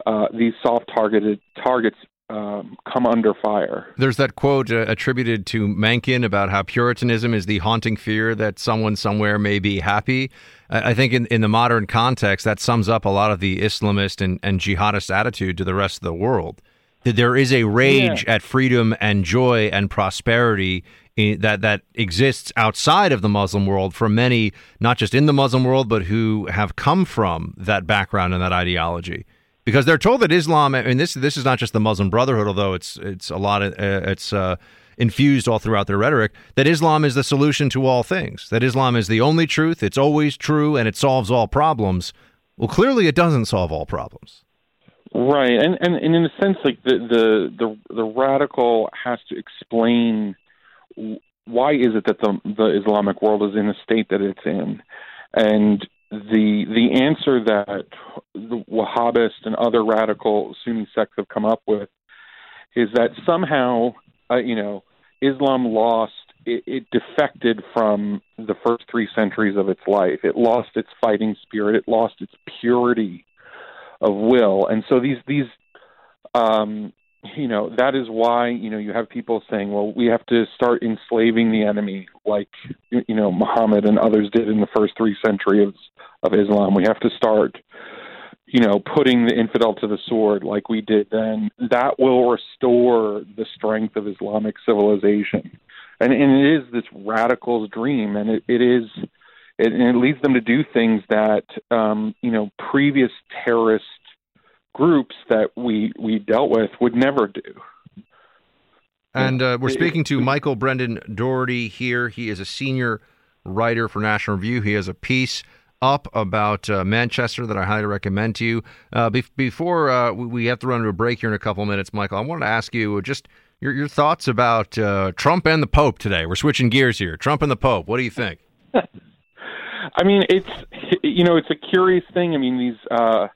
uh, these soft targeted targets um, come under fire. There's that quote uh, attributed to Mencken about how Puritanism is the haunting fear that someone somewhere may be happy. I, I think in, in the modern context, that sums up a lot of the Islamist and, and jihadist attitude to the rest of the world. That there is a rage yeah. at freedom and joy and prosperity in, that that exists outside of the Muslim world for many, not just in the Muslim world, but who have come from that background and that ideology because they're told that Islam and this this is not just the Muslim Brotherhood, although it's it's a lot of uh, it's uh, infused all throughout their rhetoric that Islam is the solution to all things, that Islam is the only truth, it's always true, and it solves all problems. Well, clearly, it doesn't solve all problems. Right, and and, and in a sense, like the, the the the radical has to explain why is it that the the Islamic world is in the state that it's in, and the the answer that the Wahhabists and other radical Sunni sects have come up with is that somehow, uh, you know, Islam lost. It, it defected from the first three centuries of its life. It lost its fighting spirit. It lost its purity of will. And so these these um, you know that is why you know you have people saying well we have to start enslaving the enemy like you know Muhammad and others did in the first 3 centuries of Islam. We have to start you know putting the infidel to the sword like we did then. That will restore the strength of Islamic civilization. And and it is this radical's dream and it, it is it, and it leads them to do things that um you know previous terrorist groups that we we dealt with would never do. And uh, we're speaking to Michael Brendan Dougherty here. He is a senior writer for National Review. He has a piece up about uh, Manchester that I highly recommend to you. Uh, be- before uh, we have to run to a break here in a couple of minutes, Michael, I wanted to ask you just your, your thoughts about uh, Trump and the Pope today. We're switching gears here. Trump and the Pope. What do you think? [LAUGHS] I mean, it's you know, it's a curious thing. I mean, these uh,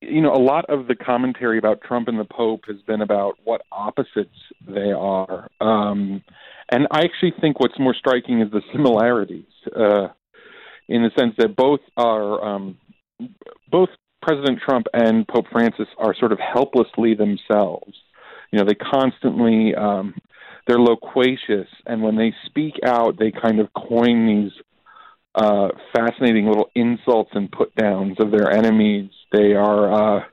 you know, a lot of the commentary about Trump and the Pope has been about what opposites they are. Um, and I actually think what's more striking is the similarities, uh, in the sense that both are, um, both President Trump and Pope Francis are sort of helplessly themselves. You know, they constantly, um, they're loquacious, and when they speak out, they kind of coin these uh, fascinating little insults and put downs of their enemies. They are, uh,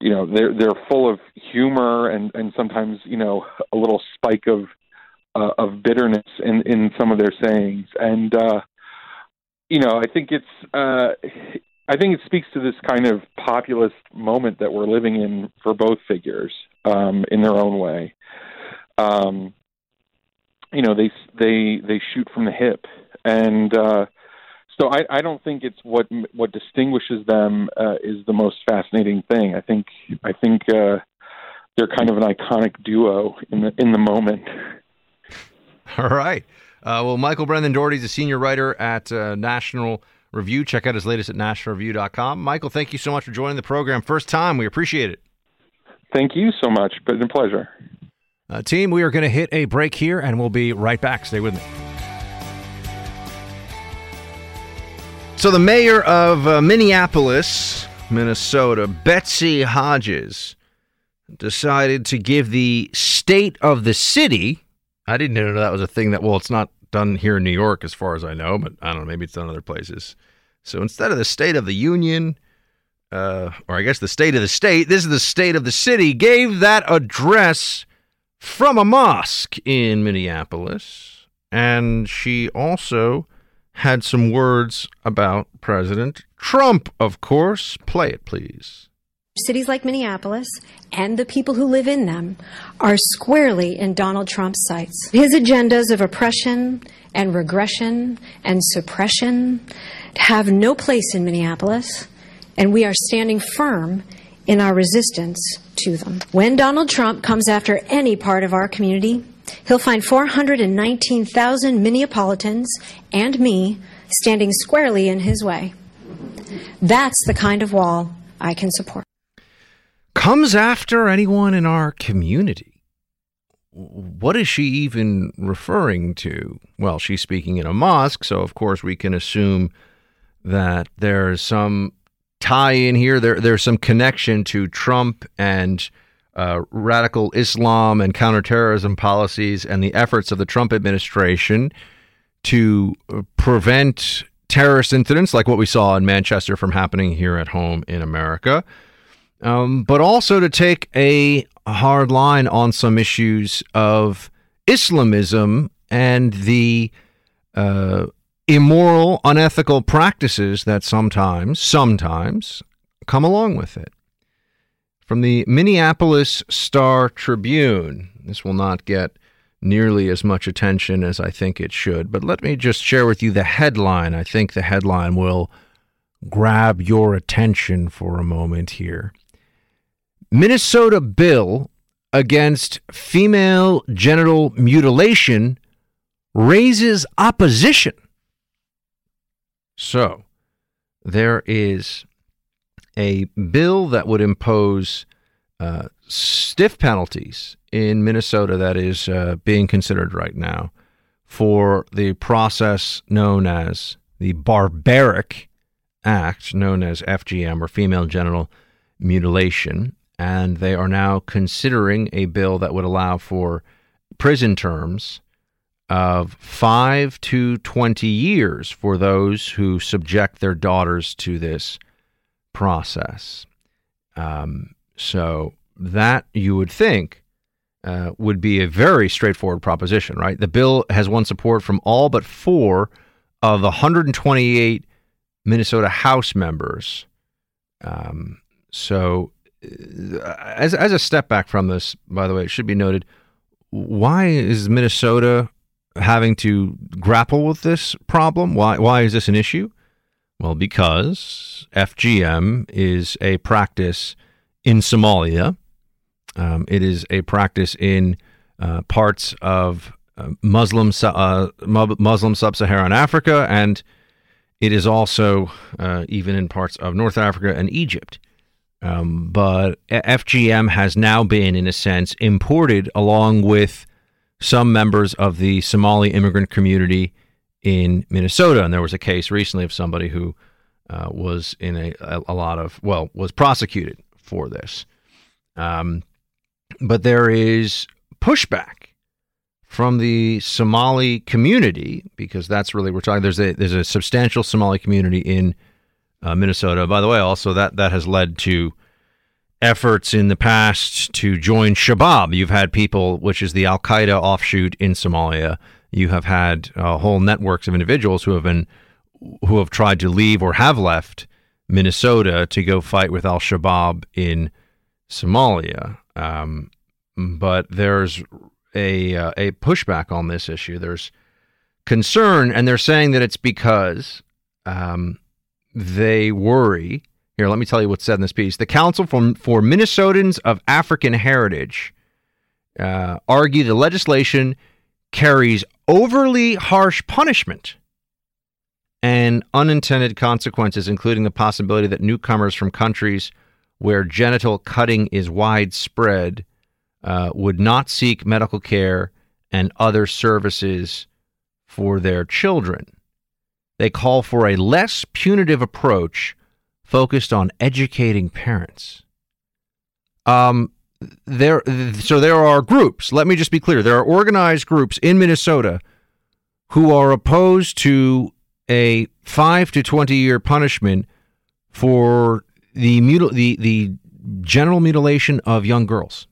you know, they're they're full of humor and and sometimes you know a little spike of uh, of bitterness in in some of their sayings. And uh, you know, I think it's. Uh, I think it speaks to this kind of populist moment that we're living in for both figures um, in their own way. Um, you know, they they they shoot from the hip, and uh, so I, I don't think it's what what distinguishes them uh, is the most fascinating thing. I think I think uh, they're kind of an iconic duo in the in the moment. [LAUGHS] All right. Uh, well, Michael Brendan Dougherty is a senior writer at uh, National Review. Check out his latest at nationalreview.com. Michael, thank you so much for joining the program. First time, we appreciate it. Thank you so much. Been a pleasure. Uh, team, we are going to hit a break here, and we'll be right back. Stay with me. So, the mayor of uh, Minneapolis, Minnesota, Betsy Hodges, decided to give the state of the city. I didn't know that was a thing that, well, it's not done here in New York as far as I know, but I don't know, maybe it's done other places. So, instead of the state of the union, uh, or I guess the state of the state, this is the state of the city, gave that address from a mosque in Minneapolis. And she also had some words about President Trump, of course. Play it, please. Cities like Minneapolis and the people who live in them are squarely in Donald Trump's sights. His agendas of oppression and regression and suppression have no place in Minneapolis, and we are standing firm in our resistance to them. When Donald Trump comes after any part of our community, He'll find 419,000 Minneapolitans and me standing squarely in his way. That's the kind of wall I can support. Comes after anyone in our community. What is she even referring to? Well, she's speaking in a mosque, so of course we can assume that there's some tie in here. There, there's some connection to Trump and uh, radical Islam and counterterrorism policies and the efforts of the Trump administration to uh, prevent terrorist incidents like what we saw in Manchester from happening here at home in America, um, but also to take a hard line on some issues of Islamism and the uh, immoral, unethical practices that sometimes, sometimes come along with it. From the Minneapolis Star Tribune, this will not get nearly as much attention as I think it should, but let me just share with you the headline. I think the headline will grab your attention for a moment here. Minnesota bill against female genital mutilation raises opposition. So there is a bill that would impose uh, stiff penalties in Minnesota that is uh, being considered right now for the process known as the barbaric act known as FGM or female genital mutilation. And they are now considering a bill that would allow for prison terms of five to 20 years for those who subject their daughters to this process. Um, so that you would think uh, would be a very straightforward proposition, right? The bill has won support from all but four of the 128 Minnesota House members. Um, so, uh, as as a step back from this, by the way, it should be noted: why is Minnesota having to grapple with this problem? Why why is this an issue? Well, because FGM is a practice in Somalia. Um, it is a practice in uh, parts of uh, Muslim uh, Muslim sub-Saharan Africa, and it is also uh, even in parts of North Africa and Egypt. Um, but FGM has now been, in a sense, imported along with some members of the Somali immigrant community in Minnesota. And there was a case recently of somebody who uh, was in a, a, lot of, well, was prosecuted for this. Um, but there is pushback from the Somali community because that's really we're talking. There's a there's a substantial Somali community in uh, Minnesota. By the way, also that that has led to efforts in the past to join Shabab. You've had people, which is the Al Qaeda offshoot in Somalia. You have had uh, whole networks of individuals who have been who have tried to leave or have left Minnesota to go fight with Al Shabaab in Somalia. Um, but there's a uh, a pushback on this issue. There's concern, and they're saying that it's because um, they worry. Here, let me tell you what's said in this piece. The Council for, for Minnesotans of African Heritage uh, argue the legislation carries overly harsh punishment and unintended consequences, including the possibility that newcomers from countries where genital cutting is widespread uh, would not seek medical care and other services for their children. They call for a less punitive approach focused on educating parents. Um, there, so there are groups. Let me just be clear: there are organized groups in Minnesota who are opposed to a five to twenty year punishment for the mutil- the the general mutilation of young girls.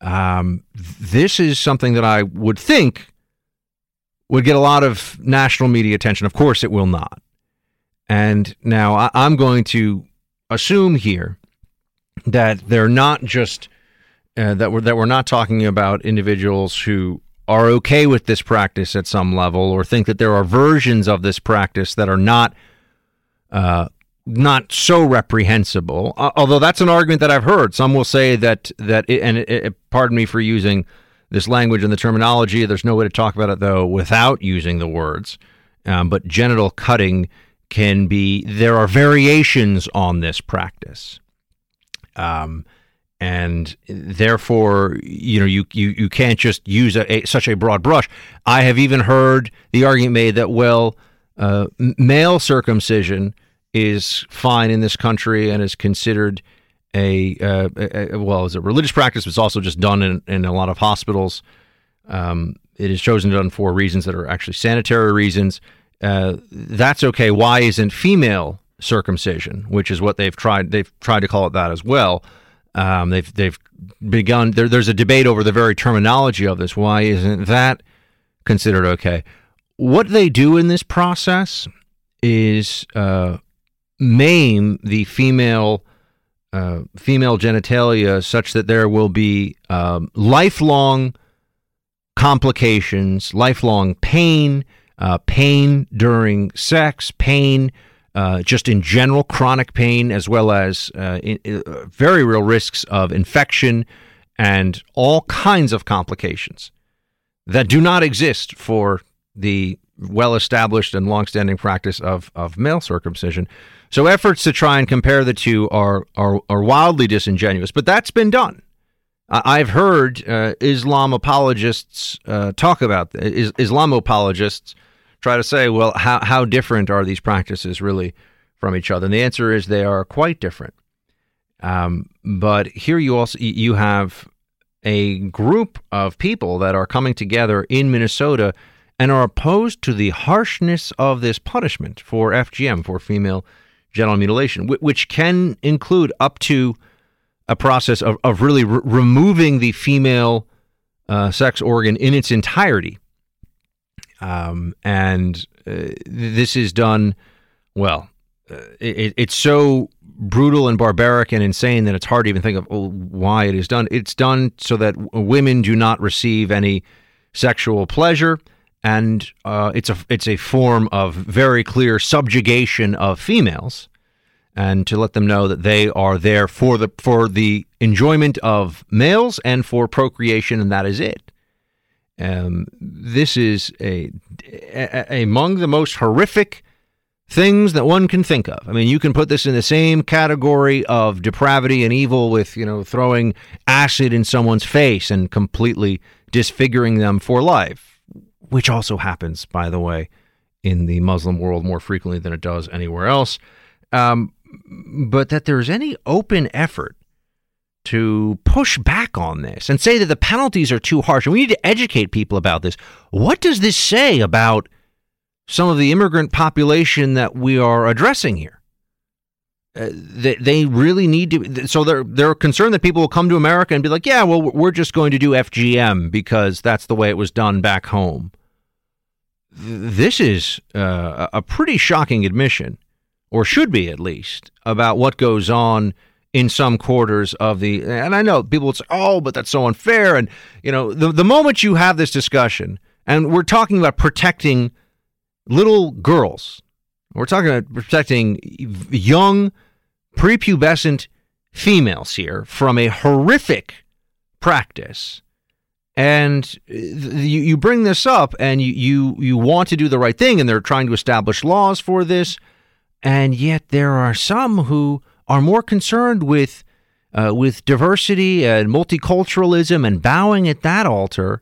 Um, this is something that I would think would get a lot of national media attention. Of course, it will not. And now I, I'm going to assume here that they're not just uh, that we're that we're not talking about individuals who are okay with this practice at some level or think that there are versions of this practice that are not uh, not so reprehensible. Uh, although that's an argument that I've heard. Some will say that that it, and it, it, pardon me for using this language and the terminology. There's no way to talk about it though without using the words. Um, but genital cutting can be. There are variations on this practice. Um, and therefore, you know, you you, you can't just use a, a, such a broad brush. I have even heard the argument made that well, uh, male circumcision is fine in this country and is considered a, uh, a, a well as a religious practice, but it's also just done in, in a lot of hospitals. Um, it is chosen done for reasons that are actually sanitary reasons. Uh, that's okay. Why isn't female circumcision, which is what they've tried? They've tried to call it that as well. Um, they've they've begun. There, there's a debate over the very terminology of this. Why isn't that considered okay? What they do in this process is uh, maim the female uh, female genitalia such that there will be um, lifelong complications, lifelong pain, uh, pain during sex, pain uh, just in general, chronic pain, as well as uh, in, uh, very real risks of infection and all kinds of complications that do not exist for the well established and longstanding practice of, of male circumcision. So efforts to try and compare the two are, are, are wildly disingenuous, but that's been done. I've heard uh, Islam apologists uh, talk about is, Islam apologists try to say, well, how, how different are these practices really from each other? And the answer is they are quite different. Um, but here you also you have a group of people that are coming together in Minnesota and are opposed to the harshness of this punishment for FGM for female genital mutilation, which can include up to a process of, of really re- removing the female uh, sex organ in its entirety. Um, and uh, this is done, well, uh, it, it's so brutal and barbaric and insane that it's hard to even think of oh, why it is done. It's done so that women do not receive any sexual pleasure, and uh, it's a it's a form of very clear subjugation of females, and to let them know that they are there for the for the enjoyment of males and for procreation, and that is it. Um, this is a, a, among the most horrific things that one can think of. I mean, you can put this in the same category of depravity and evil with, you know, throwing acid in someone's face and completely disfiguring them for life, which also happens, by the way, in the Muslim world more frequently than it does anywhere else. Um, but that there's any open effort to push back on this and say that the penalties are too harsh. And we need to educate people about this. What does this say about some of the immigrant population that we are addressing here. Uh, they, they really need to. So they're they're concerned that people will come to America and be like, yeah, well, we're just going to do FGM because that's the way it was done back home. This is uh, a pretty shocking admission, or should be at least, about what goes on in some quarters of the. And I know people would say, oh, but that's so unfair. And you know, the the moment you have this discussion, and we're talking about protecting little girls. We're talking about protecting young, prepubescent females here from a horrific practice. And you, you bring this up and you, you, you want to do the right thing, and they're trying to establish laws for this. And yet there are some who are more concerned with, uh, with diversity and multiculturalism and bowing at that altar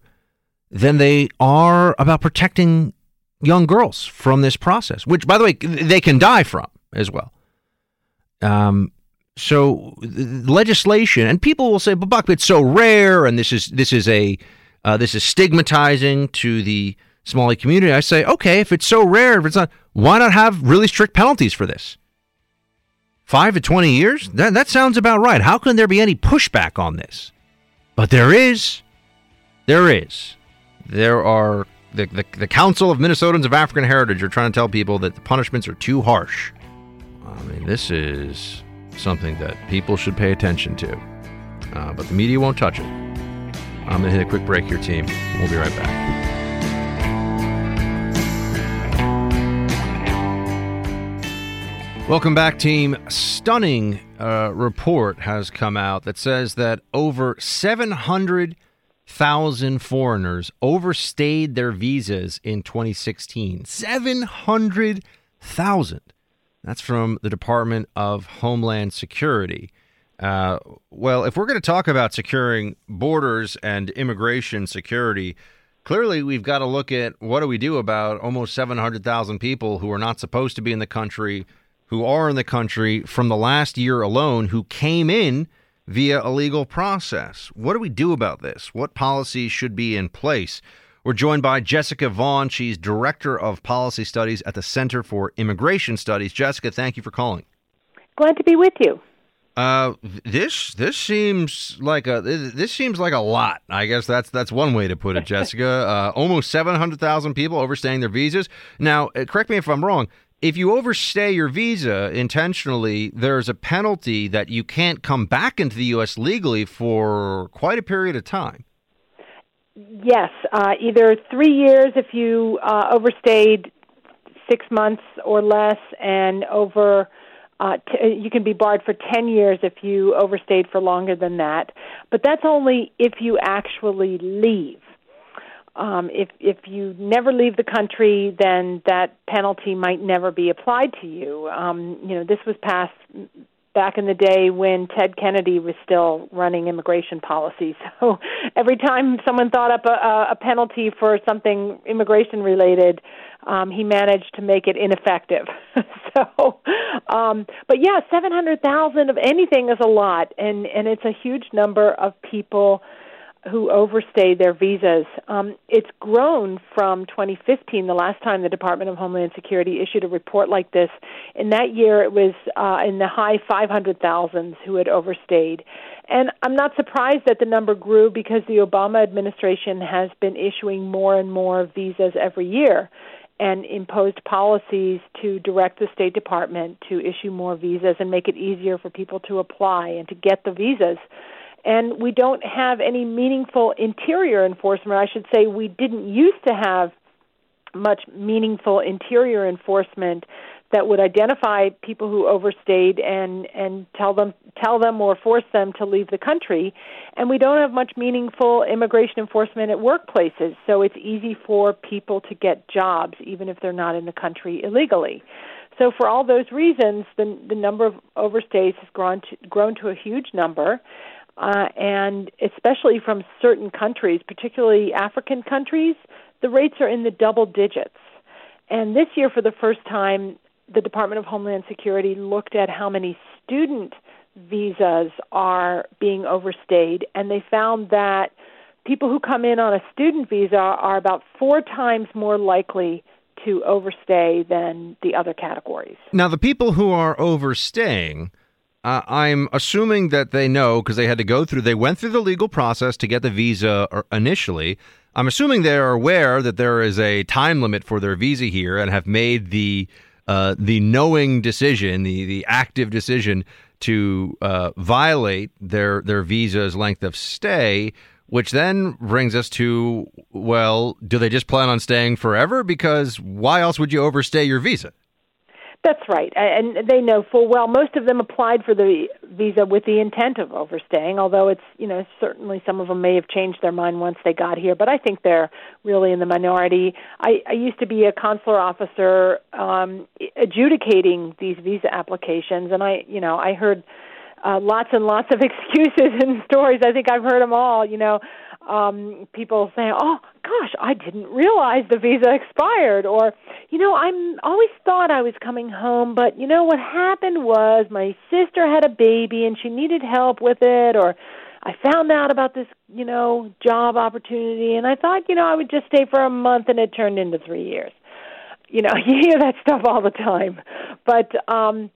than they are about protecting young girls from this process, which, by the way, they can die from as well. Um, so legislation, and people will say, "But Buck, it's so rare, and this is this is a uh, this is stigmatizing to the Somali community." I say, okay, if it's so rare, if it's not, why not have really strict penalties for this? Five to twenty years? That that sounds about right. How can there be any pushback on this? But there is. There is. There are the, the, the Council of Minnesotans of African Heritage are trying to tell people that the punishments are too harsh. I mean, this is something that people should pay attention to. Uh, but the media won't touch it. I'm going to hit a quick break here, team. We'll be right back. Welcome back, team. Stunning uh, report has come out that says that over 700 thousand foreigners overstayed their visas in 2016. 700,000. That's from the Department of Homeland Security. Uh, well, if we're going to talk about securing borders and immigration security, clearly we've got to look at what do we do about almost 700,000 people who are not supposed to be in the country, who are in the country from the last year alone, who came in via a legal process. What do we do about this? What policies should be in place? We're joined by Jessica Vaughan. She's Director of Policy Studies at the Center for Immigration Studies. Jessica, thank you for calling. Glad to be with you. Uh, this this seems like a this seems like a lot. I guess that's that's one way to put it, [LAUGHS] Jessica. uh, almost seven hundred thousand people overstaying their visas. Now, uh, correct me if I'm wrong if you overstay your visa intentionally, there's a penalty that you can't come back into the U.S. legally for quite a period of time. Yes, uh, either three years if you uh, overstayed six months or less, and over. Uh, t- you can be barred for 10 years if you overstayed for longer than that. But that's only if you actually leave. Um, if if you never leave the country, then that penalty might never be applied to you. Um, you know, this was passed back in the day when Ted Kennedy was still running immigration policy. [LAUGHS] So every time someone thought up a, a penalty for something immigration related, um, he managed to make it ineffective. [LAUGHS] so, um, but yeah, seven hundred thousand of anything is a lot, and and it's a huge number of people who overstayed their visas. Um, it's grown from 2015, the last time the Department of Homeland Security issued a report like this. In that year, it was uh, in the high 500,000s who had overstayed. And I'm not surprised that the number grew because the Obama administration has been issuing more and more visas every year and imposed policies to direct the State Department to issue more visas and make it easier for people to apply and to get the visas. And we don't have any meaningful interior enforcement. I should say we didn't used to have much meaningful interior enforcement that would identify people who overstayed and and tell them tell them or force them to leave the country. And we don't have much meaningful immigration enforcement at workplaces. So it's easy for people to get jobs even if they're not in the country illegally. So for all those reasons the the number of overstays has grown to, grown to a huge number uh, and especially from certain countries particularly African countries the rates are in the double digits and this year, for the first time, the Department of Homeland Security looked at how many student visas are being overstayed, and they found that people who come in on a student visa are about four times more likely to overstay than the other categories. Now, the people who are overstaying, uh, I'm assuming that they know because they had to go through, they went through the legal process to get the visa uh, initially. I'm assuming they're aware that there is a time limit for their visa here and have made the uh, the knowing decision, the the active decision to uh, violate their their visa's length of stay, which then brings us to well, do they just plan on staying forever? Because why else would you overstay your visa? That's right, and they know full well. Most of them applied for the visa with the intent of overstaying, although it's you know certainly some of them may have changed their mind once they got here. But I think they're really in the minority. I, I used to be a consular officer um, adjudicating these visa applications, and I you know I heard uh, lots and lots of [LAUGHS] excuses and stories. I think I've heard them all. You know, um people saying, "Oh gosh, I didn't realize the visa expired," or, "You know, I'm always thought I was coming home, but you know what happened was my sister had a baby and she needed help with it," or I found out about this, you know, job opportunity and I thought, you know, I would just stay for a month and it turned into 3 years. You know, [LAUGHS] you hear that stuff all the time. But um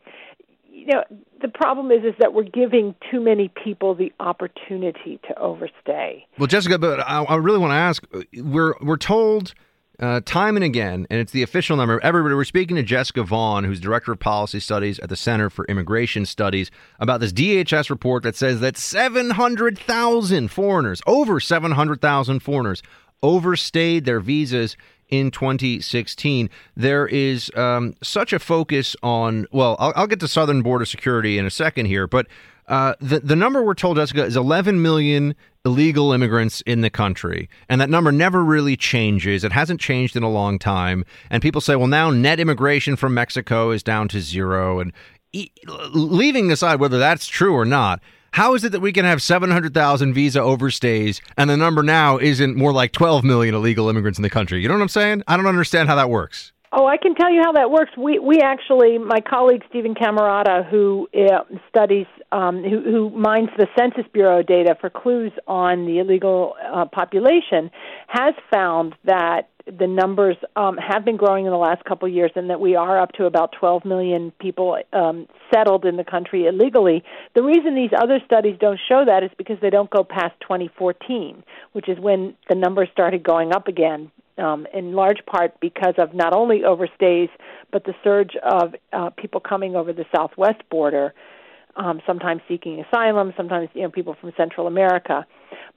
you know, the problem is is that we're giving too many people the opportunity to overstay. Well, Jessica, but I, I really want to ask: we're we're told. Uh, time and again, and it's the official number. Everybody, we're speaking to Jessica Vaughan, who's director of policy studies at the Center for Immigration Studies, about this DHS report that says that 700,000 foreigners, over 700,000 foreigners, overstayed their visas in 2016. There is um, such a focus on, well, I'll, I'll, get to Southern Border Security in a second here, but uh, the, the number we're told, Jessica, is 11 million illegal immigrants in the country. And that number never really changes. It hasn't changed in a long time. And people say, well, now net immigration from Mexico is down to zero. And e- leaving aside whether that's true or not, how is it that we can have 700,000 visa overstays and the number now isn't more like 12 million illegal immigrants in the country? You know what I'm saying? I don't understand how that works. Oh, I can tell you how that works. We we actually, my colleague Stephen Camarota, who uh, studies, um, who, who mines the Census Bureau data for clues on the illegal uh, population, has found that the numbers um, have been growing in the last couple of years, and that we are up to about 12 million people um, settled in the country illegally. The reason these other studies don't show that is because they don't go past 2014, which is when the numbers started going up again. Um, in large part because of not only overstays, but the surge of uh, people coming over the southwest border um, sometimes seeking asylum, sometimes you know people from Central America.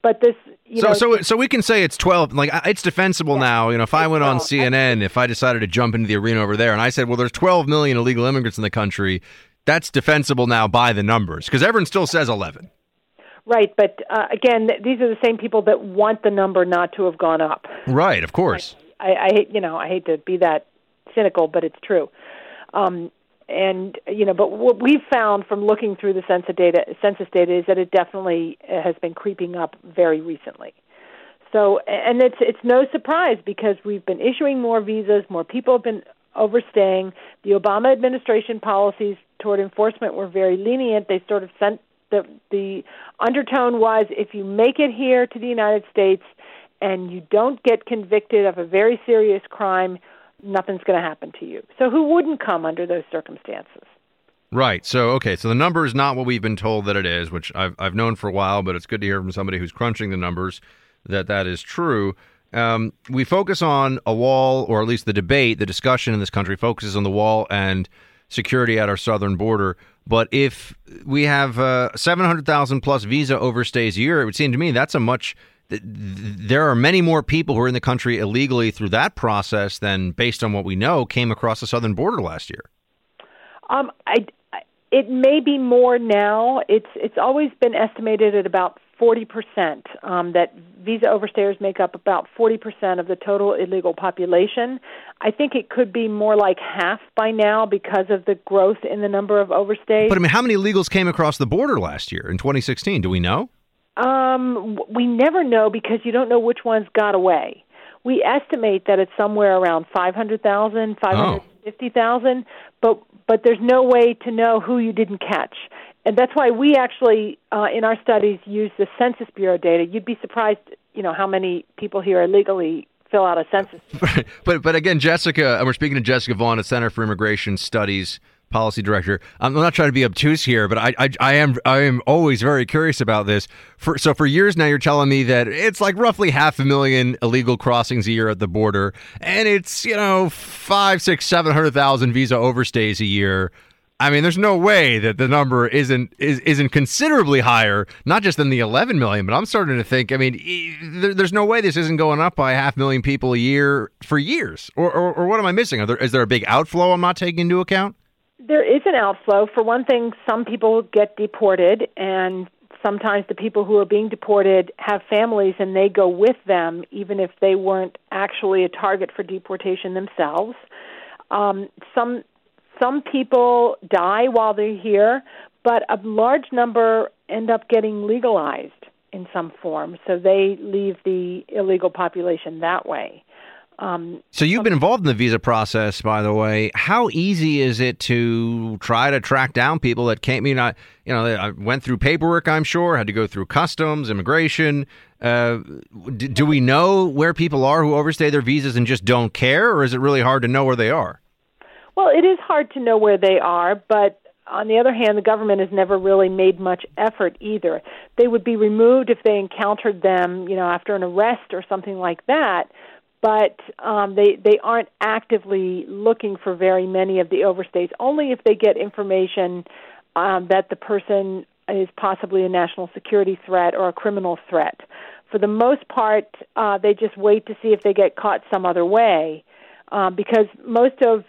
But this, you so know, so so we can say it's twelve. Like it's defensible yeah, now. You know, if I went 12, on CNN, if I decided to jump into the arena over there, and I said, well, there's 12 million illegal immigrants in the country, that's defensible now by the numbers because everyone still says 11. Right, but uh, again, these are the same people that want the number not to have gone up. Right, of course. I, I hate, you know, I hate to be that cynical, but it's true. Um, and you know, but what we've found from looking through the census data, census data, is that it definitely uh, has been creeping up very recently. So, and it's it's no surprise because we've been issuing more visas, more people have been overstaying. The Obama administration policies toward enforcement were very lenient. They sort of sent the the undertone was if you make it here to the United States and you don't get convicted of a very serious crime, nothing's going to happen to you. So who wouldn't come under those circumstances? Right. So okay. So the number is not what we've been told that it is, which I've I've known for a while, but it's good to hear from somebody who's crunching the numbers that that is true. Um, we focus on a wall, or at least the debate, the discussion in this country focuses on the wall and security at our southern border. But if we have uh, 700,000 plus visa overstays a year, it would seem to me that's a much. Th- There are many more people who are in the country illegally through that process than, based on what we know, came across the southern border last year. Um, I, I- it may be more now. It's it's always been estimated at about forty percent um, that visa overstayers make up about forty percent of the total illegal population. I think it could be more like half by now because of the growth in the number of overstays. But I mean, how many illegals came across the border last year in 2016? Do we know? Um, we never know because you don't know which ones got away. We estimate that it's somewhere around 500,000, 550,000, but but there's no way to know who you didn't catch. And that's why we actually uh, in our studies use the Census Bureau data. You'd be surprised, you know, how many people here illegally fill out a census. [LAUGHS] but but again, Jessica, and we're speaking to Jessica Vaughan at Center for Immigration Studies policy director. I'm not trying to be obtuse here, but I, I I am I am always very curious about this. For so for years now, you're telling me that it's like roughly half a million illegal crossings a year at the border, and it's you know five, six, seven hundred thousand visa overstays a year. I mean, there's no way that the number isn't is, isn't considerably higher, not just than the 11 million, but I'm starting to think. I mean, there, there's no way this isn't going up by a half million people a year for years. Or, or, or what am I missing? There, is there a big outflow I'm not taking into account? There is an outflow. For one thing, some people get deported, and sometimes the people who are being deported have families and they go with them, even if they weren't actually a target for deportation themselves. Um, some some people die while they're here, but a large number end up getting legalized in some form, so they leave the illegal population that way. Um, So you've been involved in the visa process, by the way. How easy is it to try to track down people that? I mean, I, you know, I went through paperwork. I'm sure had to go through customs, immigration. Uh, d- do we know where people are who overstay their visas and just don't care, or is it really hard to know where they are? Well, it is hard to know where they are, but on the other hand, the government has never really made much effort either. They would be removed if they encountered them, you know, after an arrest or something like that. But um, they they aren't actively looking for very many of the overstays. Only if they get information um, that the person is possibly a national security threat or a criminal threat. For the most part, uh, they just wait to see if they get caught some other way, um, because most of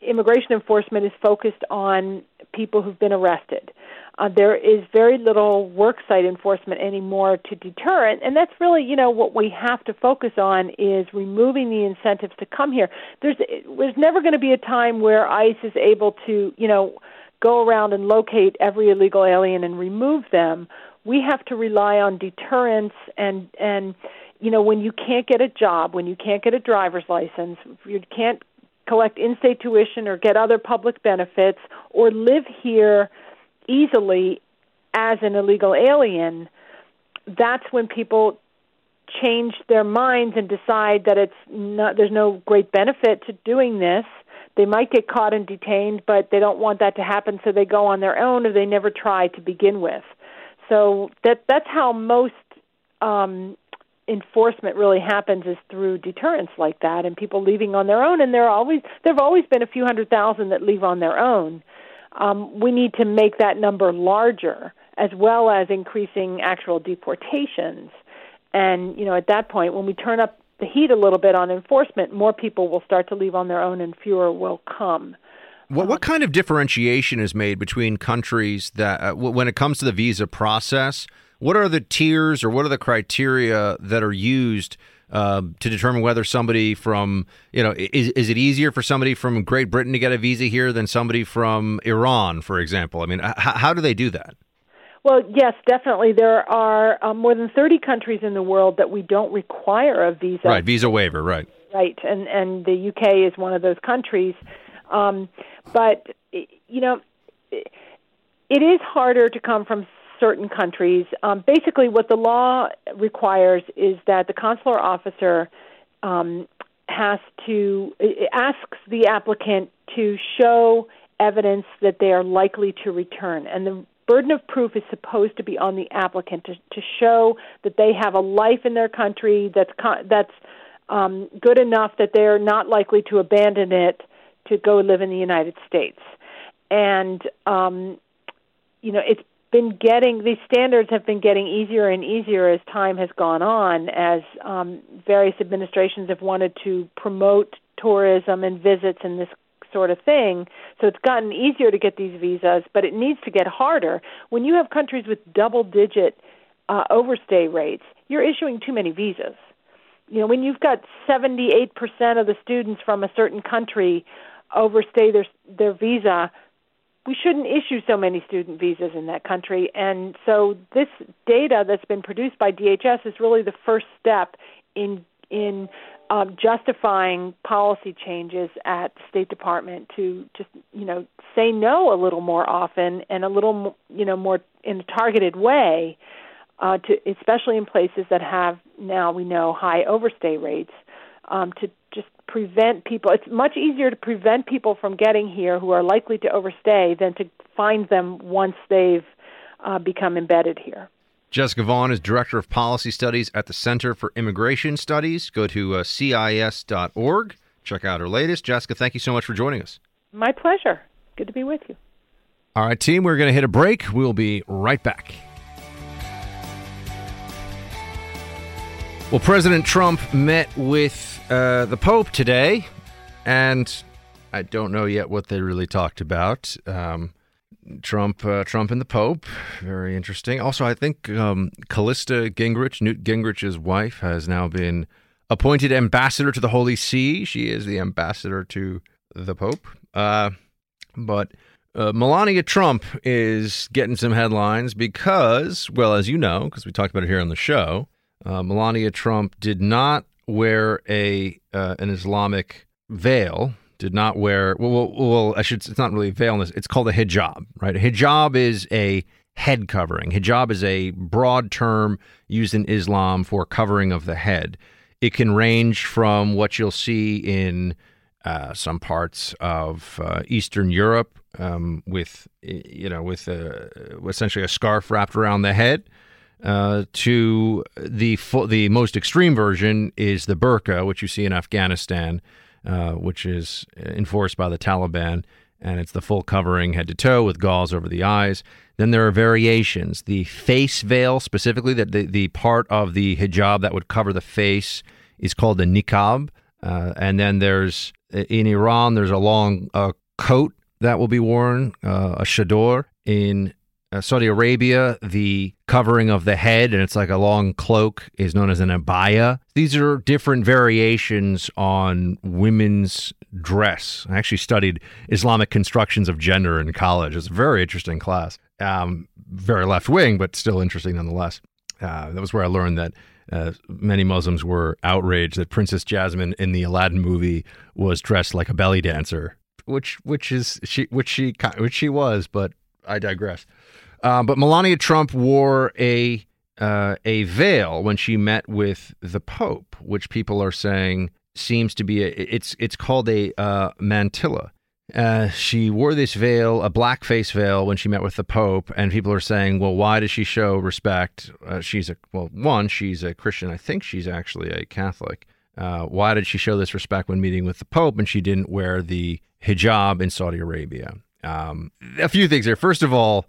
immigration enforcement is focused on people who've been arrested. Uh, there is very little worksite enforcement anymore to deter it, and that's really, you know, what we have to focus on is removing the incentives to come here. There's there's never going to be a time where ICE is able to, you know, go around and locate every illegal alien and remove them. We have to rely on deterrence and and you know when you can't get a job, when you can't get a driver's license, you can't collect in-state tuition or get other public benefits or live here easily as an illegal alien, that's when people change their minds and decide that it's not there's no great benefit to doing this. They might get caught and detained, but they don't want that to happen, so they go on their own or they never try to begin with. So that that's how most um, enforcement really happens is through deterrence like that and people leaving on their own and there are always there've always been a few hundred thousand that leave on their own um, we need to make that number larger as well as increasing actual deportations. And you know at that point when we turn up the heat a little bit on enforcement more people will start to leave on their own and fewer will come. What what kind of differentiation is made between countries that, uh, when it comes to the visa process, what are the tiers or what are the criteria that are used uh, to determine whether somebody from you know is is it easier for somebody from Great Britain to get a visa here than somebody from Iran, for example? I mean, h- how do they do that? Well, yes, definitely. There are uh, more than 30 countries in the world that we don't require a visa. Right, visa waiver, right. Right, and and the UK is one of those countries. Um, but you know, it is harder to come from certain countries. Um, basically, what the law requires is that the consular officer um, has to asks the applicant to show evidence that they are likely to return, and the burden of proof is supposed to be on the applicant to, to show that they have a life in their country that's that's um, good enough that they're not likely to abandon it to go live in the United States. And um, you know, it's been getting these standards have been getting easier and easier as time has gone on as um, various administrations have wanted to promote tourism and visits and this sort of thing. So it's gotten easier to get these visas but it needs to get harder. When you have countries with double digit uh, overstay rates you're issuing too many visas. You know when you've got 78% of the students from a certain country overstay their their visa we shouldn't issue so many student visas in that country. And so this data that's been produced by DHS is really the first step in in um, justifying policy changes at State Department to just you know say no a little more often and a little you know more in a targeted way uh, to especially in places that have now we know high overstay rates um, to just prevent people. It's much easier to prevent people from getting here who are likely to overstay than to find them once they've uh, become embedded here. Jessica Vaughan is Director of Policy Studies at the Center for Immigration Studies. Go to uh, CIS.org. Check out her latest. Jessica, thank you so much for joining us. My pleasure. Good to be with you. All right, team, we're going to hit a break. We'll be right back. Well, President Trump met with uh, the Pope today, and I don't know yet what they really talked about. Um, Trump, uh, Trump and the Pope, very interesting. Also, I think um, Callista Gingrich, Newt Gingrich's wife, has now been appointed ambassador to the Holy See. She is the ambassador to the Pope. Uh, but uh, Melania Trump is getting some headlines because, well, as you know, because we talked about it here on the show, uh, Melania Trump did not wear a uh, an Islamic veil. Did not wear well, well, well. I should. It's not really a veil. It's called a hijab, right? A hijab is a head covering. Hijab is a broad term used in Islam for covering of the head. It can range from what you'll see in uh, some parts of uh, Eastern Europe um, with, you know, with a, essentially a scarf wrapped around the head, uh, to the the most extreme version is the burqa, which you see in Afghanistan, uh, which is enforced by the Taliban, and it's the full covering head to toe with gauze over the eyes. Then there are variations. The face veil, specifically, that the, the part of the hijab that would cover the face is called the niqab. Uh, and then there's in Iran, there's a long uh, coat that will be worn, uh, a chador. In uh, Saudi Arabia, the covering of the head, and it's like a long cloak, is known as an abaya. These are different variations on women's dress. I actually studied Islamic constructions of gender in college. It's a very interesting class. Um, very left wing, but still interesting nonetheless. Uh, that was where I learned that uh, many Muslims were outraged that Princess Jasmine in the Aladdin movie was dressed like a belly dancer, which which is she which she which she was, but I digress. Uh, but Melania Trump wore a uh, a veil when she met with the Pope, which people are saying seems to be a, it's it's called a uh, mantilla. Uh, she wore this veil, a black face veil, when she met with the Pope, and people are saying, "Well, why does she show respect? Uh, she's a well, one, she's a Christian. I think she's actually a Catholic. Uh, why did she show this respect when meeting with the Pope, and she didn't wear the hijab in Saudi Arabia?" Um, a few things here. First of all,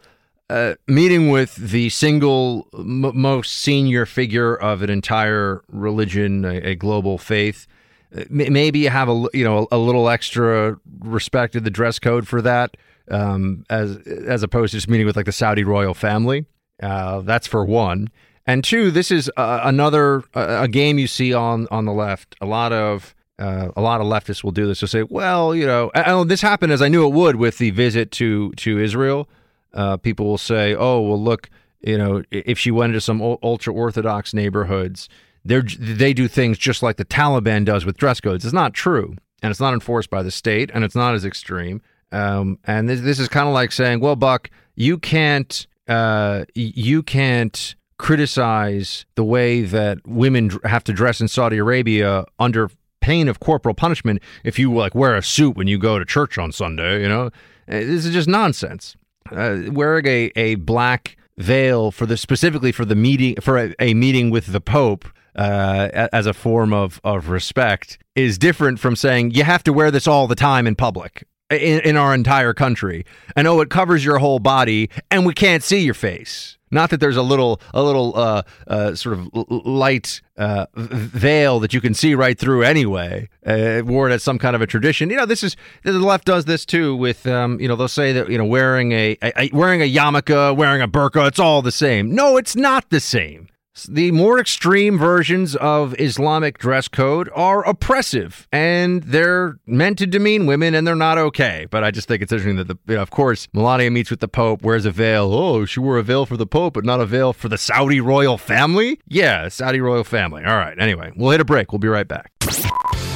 uh, meeting with the single m- most senior figure of an entire religion, a, a global faith. Uh, maybe you have a you know a little extra respect to the dress code for that, um, as as opposed to just meeting with like the Saudi royal family. Uh, that's for one. And two, this is uh, another a game you see on on the left. A lot of uh, a lot of leftists will do this. They'll say, "Well, you know, this happened as I knew it would with the visit to to Israel." Uh, people will say, "Oh, well, look, you know, if she went into some ultra orthodox neighborhoods, they they do things just like the Taliban does with dress codes." It's not true, and it's not enforced by the state, and it's not as extreme. Um, and this, this is kind of like saying, "Well, Buck, you can't uh, you can't." criticize the way that women have to dress in Saudi Arabia under pain of corporal punishment if you like wear a suit when you go to church on Sunday, you know? Uh, this is just nonsense. Uh, wearing a, a black veil for the specifically for the meeting for a, a meeting with the Pope uh, as a form of, of respect is different from saying you have to wear this all the time in public in, in our entire country. And oh, it covers your whole body and we can't see your face. Not that there's a little, a little uh, uh, sort of light uh, veil that you can see right through anyway, uh, worn as some kind of a tradition. You know, this is the left does this too. With um, you know, they'll say that you know wearing a, a wearing a yarmulke, wearing a burqa, it's all the same. No, it's not the same. The more extreme versions of Islamic dress code are oppressive and they're meant to demean women and they're not okay. But I just think it's interesting that, the, you know, of course, Melania meets with the Pope, wears a veil. Oh, she wore a veil for the Pope, but not a veil for the Saudi royal family? Yeah, Saudi royal family. All right. Anyway, we'll hit a break. We'll be right back.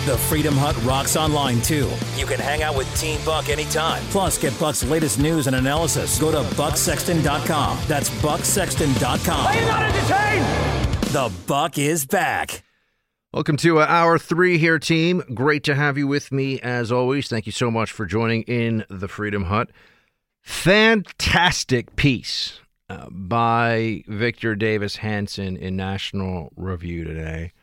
The Freedom Hut rocks online too. You can hang out with Team Buck anytime. Plus, get Buck's latest news and analysis. Go to bucksexton.com. That's bucksexton.com. Are you not entertained? The Buck is back. Welcome to uh, hour three here, team. Great to have you with me as always. Thank you so much for joining in the Freedom Hut. Fantastic piece uh, by Victor Davis Hanson in National Review today.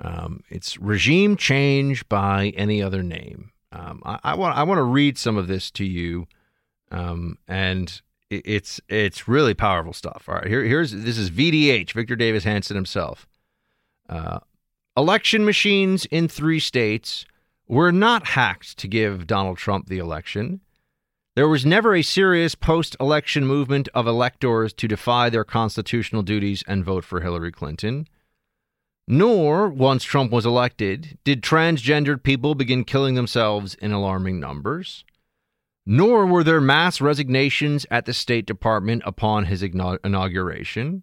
Um, it's regime change by any other name. Um, I, I, want I want to read some of this to you, um, and it, it's it's really powerful stuff. All right, here here's this is VDH Victor Davis Hanson himself. Uh, election machines in three states were not hacked to give Donald Trump the election. There was never a serious post election movement of electors to defy their constitutional duties and vote for Hillary Clinton. Nor, once Trump was elected, did transgendered people begin killing themselves in alarming numbers. Nor were there mass resignations at the State Department upon his inauguration.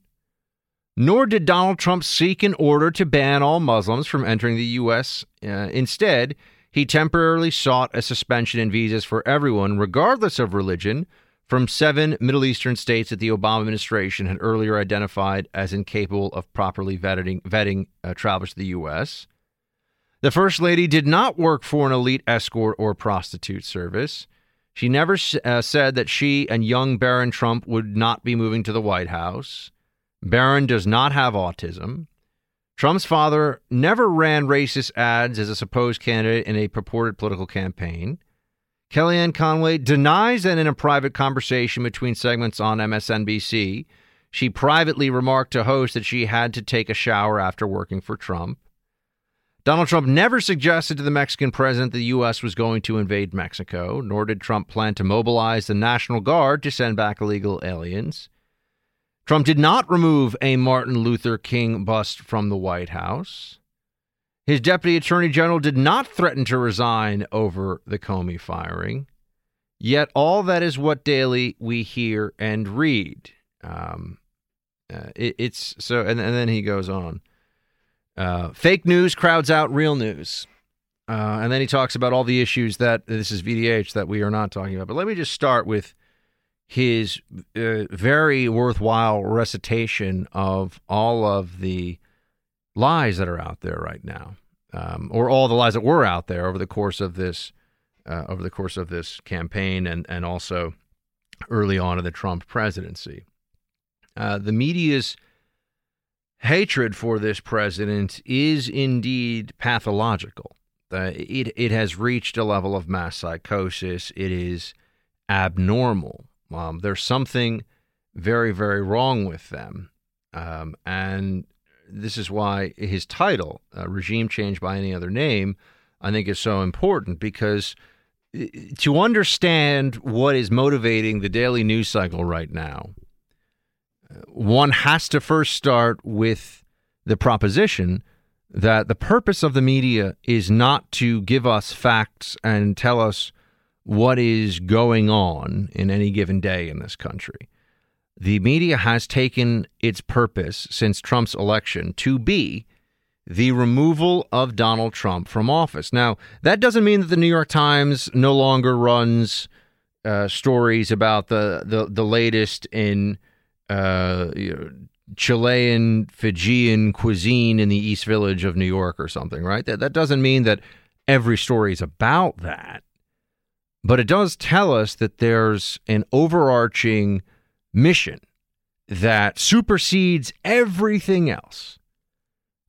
Nor did Donald Trump seek an order to ban all Muslims from entering the U.S. Uh, instead, he temporarily sought a suspension in visas for everyone, regardless of religion, from seven Middle Eastern states that the Obama administration had earlier identified as incapable of properly vetting, vetting uh, travelers to the U.S. The First Lady did not work for an elite escort or prostitute service. She never uh, said that she and young Barron Trump would not be moving to the White House. Barron does not have autism. Trump's father never ran racist ads as a supposed candidate in a purported political campaign. Kellyanne Conway denies that in a private conversation between segments on MSNBC, she privately remarked to hosts that she had to take a shower after working for Trump. Donald Trump never suggested to the Mexican president that the U.S. was going to invade Mexico, nor did Trump plan to mobilize the National Guard to send back illegal aliens. Trump did not remove a Martin Luther King bust from the White House. His deputy attorney general did not threaten to resign over the Comey firing. Yet all that is what daily we hear and read. Um, uh, it, it's so, and, and, then he goes on. Uh, fake news crowds out real news. Uh, and then he talks about all the issues that this is VDH that we are not talking about. But let me just start with his uh, very worthwhile recitation of all of the lies that are out there right now, um, or all the lies that were out there over the course of this uh, over the course of this campaign, and and also early on in the Trump presidency. Uh, the media's hatred for this president is indeed pathological. Uh, it it has reached a level of mass psychosis. It is abnormal. Um, there's something very very wrong with them, um, and this is why his title, uh, Regime Change by Any Other Name, I think is so important because to understand what is motivating the daily news cycle right now, uh, one has to first start with the proposition that the purpose of the media is not to give us facts and tell us what is going on in any given day in this country. The media has taken its purpose since Trump's election to be the removal of Donald Trump from office. Now, that doesn't mean that the New York Times no longer runs uh, stories about the, the, the latest in uh, you know, Chilean, Fijian cuisine in the East Village of New York or something, right? That, that doesn't mean that every story is about that. But it does tell us that there's an overarching mission that supersedes everything else.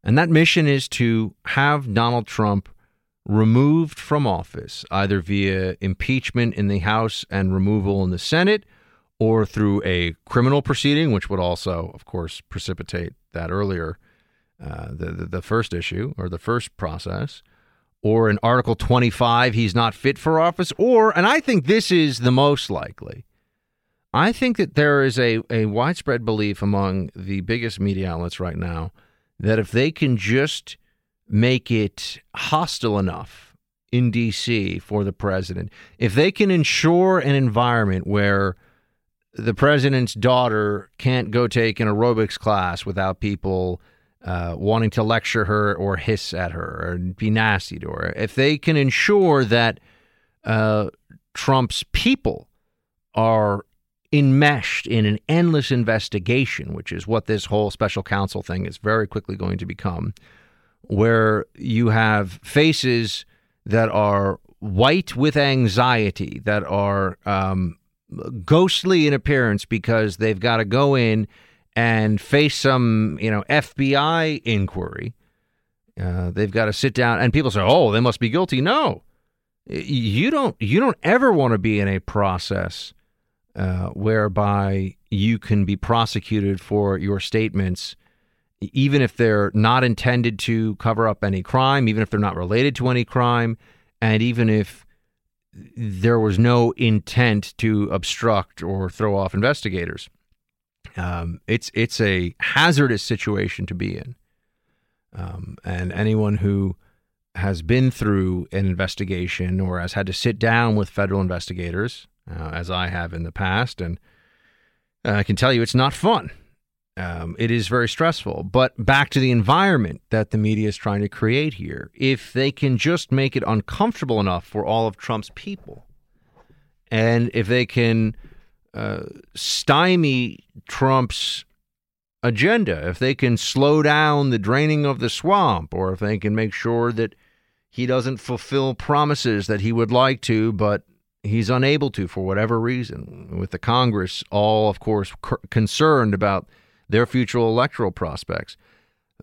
And that mission is to have Donald Trump removed from office, either via impeachment in the House and removal in the Senate, or through a criminal proceeding, which would also, of course, precipitate that earlier, uh, the, the, the first issue or the first process, or in Article 25, he's not fit for office, or, and I think this is the most likely, I think that there is a, a widespread belief among the biggest media outlets right now that if they can just make it hostile enough in D.C. for the president, if they can ensure an environment where the president's daughter can't go take an aerobics class without people uh, wanting to lecture her or hiss at her or be nasty to her, if they can ensure that uh, Trump's people are enmeshed in an endless investigation, which is what this whole special counsel thing is very quickly going to become, where you have faces that are white with anxiety, that are um, ghostly in appearance because they've got to go in and face some, you know, FBI inquiry. Uh, they've got to sit down, and people say, "Oh, they must be guilty." No, you don't. You don't ever want to be in a process uh, whereby you can be prosecuted for your statements, even if they're not intended to cover up any crime, even if they're not related to any crime, and even if there was no intent to obstruct or throw off investigators. Um, it's it's a hazardous situation to be in, um, and anyone who has been through an investigation or has had to sit down with federal investigators uh, as I have in the past. And I can tell you it's not fun. Um, it is very stressful. But back to the environment that the media is trying to create here. If they can just make it uncomfortable enough for all of Trump's people, and if they can uh, stymie Trump's agenda, if they can slow down the draining of the swamp, or if they can make sure that he doesn't fulfill promises that he would like to, but he's unable to for whatever reason, with the Congress all, of course, c- concerned about their future electoral prospects.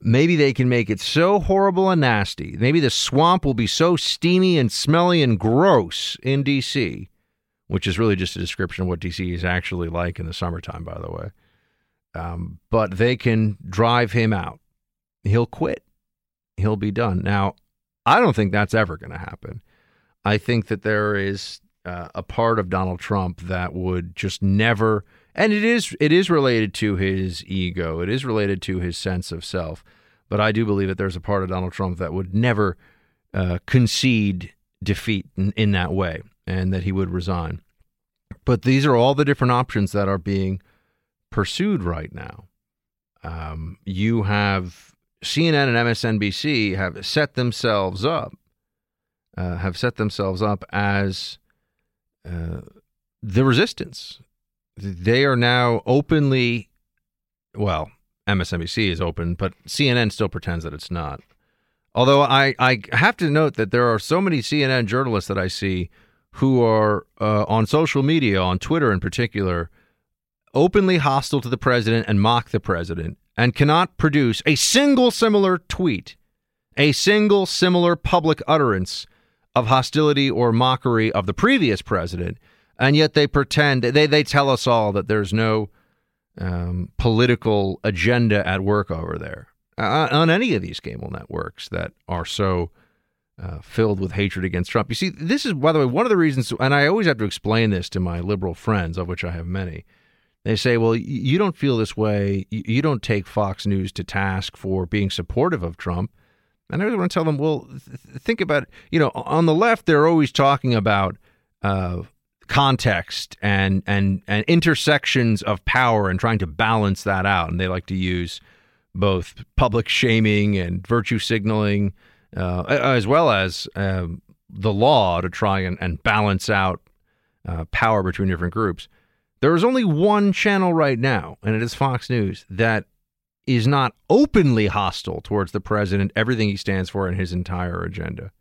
Maybe they can make it so horrible and nasty. Maybe the swamp will be so steamy and smelly and gross in D.C., which is really just a description of what D.C. is actually like in the summertime, by the way. Um, but they can drive him out. He'll quit. He'll be done. Now, I don't think that's ever going to happen. I think that there is uh, a part of Donald Trump that would just never and it is it is related to his ego. It is related to his sense of self. But I do believe that there's a part of Donald Trump that would never uh, concede defeat in, in that way, and that he would resign. But these are all the different options that are being pursued right now. Um, you have CNN and MSNBC have set themselves up, uh, have set themselves up as uh, the resistance. They are now openly, well, MSNBC is open, but CNN still pretends that it's not. Although I, I have to note that there are so many CNN journalists that I see who are uh, on social media, on Twitter in particular, openly hostile to the president and mock the president and cannot produce a single similar tweet, a single similar public utterance of hostility or mockery of the previous president, and yet they pretend they they tell us all that there's no um, political agenda at work over there uh, on any of these cable networks that are so uh, filled with hatred against Trump. You see, this is by the way one of the reasons, and I always have to explain this to my liberal friends, of which I have many. They say, well, you don't feel this way. You don't take Fox News to task for being supportive of Trump. And I want to tell them, well, th- think about. You know, on the left, they're always talking about uh, context and and and intersections of power and trying to balance that out. And they like to use both public shaming and virtue signaling, uh, as well as um, the law to try and, and balance out uh, power between different groups. There is only one channel right now, and it is Fox News, that is not openly hostile towards the president, everything he stands for, and his entire agenda.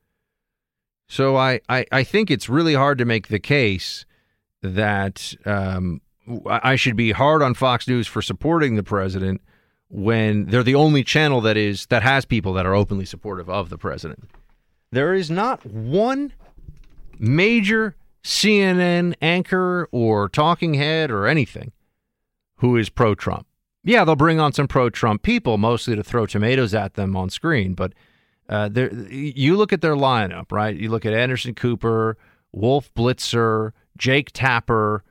So I, I, I think it's really hard to make the case that um, I should be hard on Fox News for supporting the president when they're the only channel that is that has people that are openly supportive of the president. There is not one major CNN anchor or talking head or anything who is pro Trump. Yeah, they'll bring on some pro Trump people, mostly to throw tomatoes at them on screen. But uh, you look at their lineup, right? You look at Anderson Cooper, Wolf Blitzer, Jake Tapper,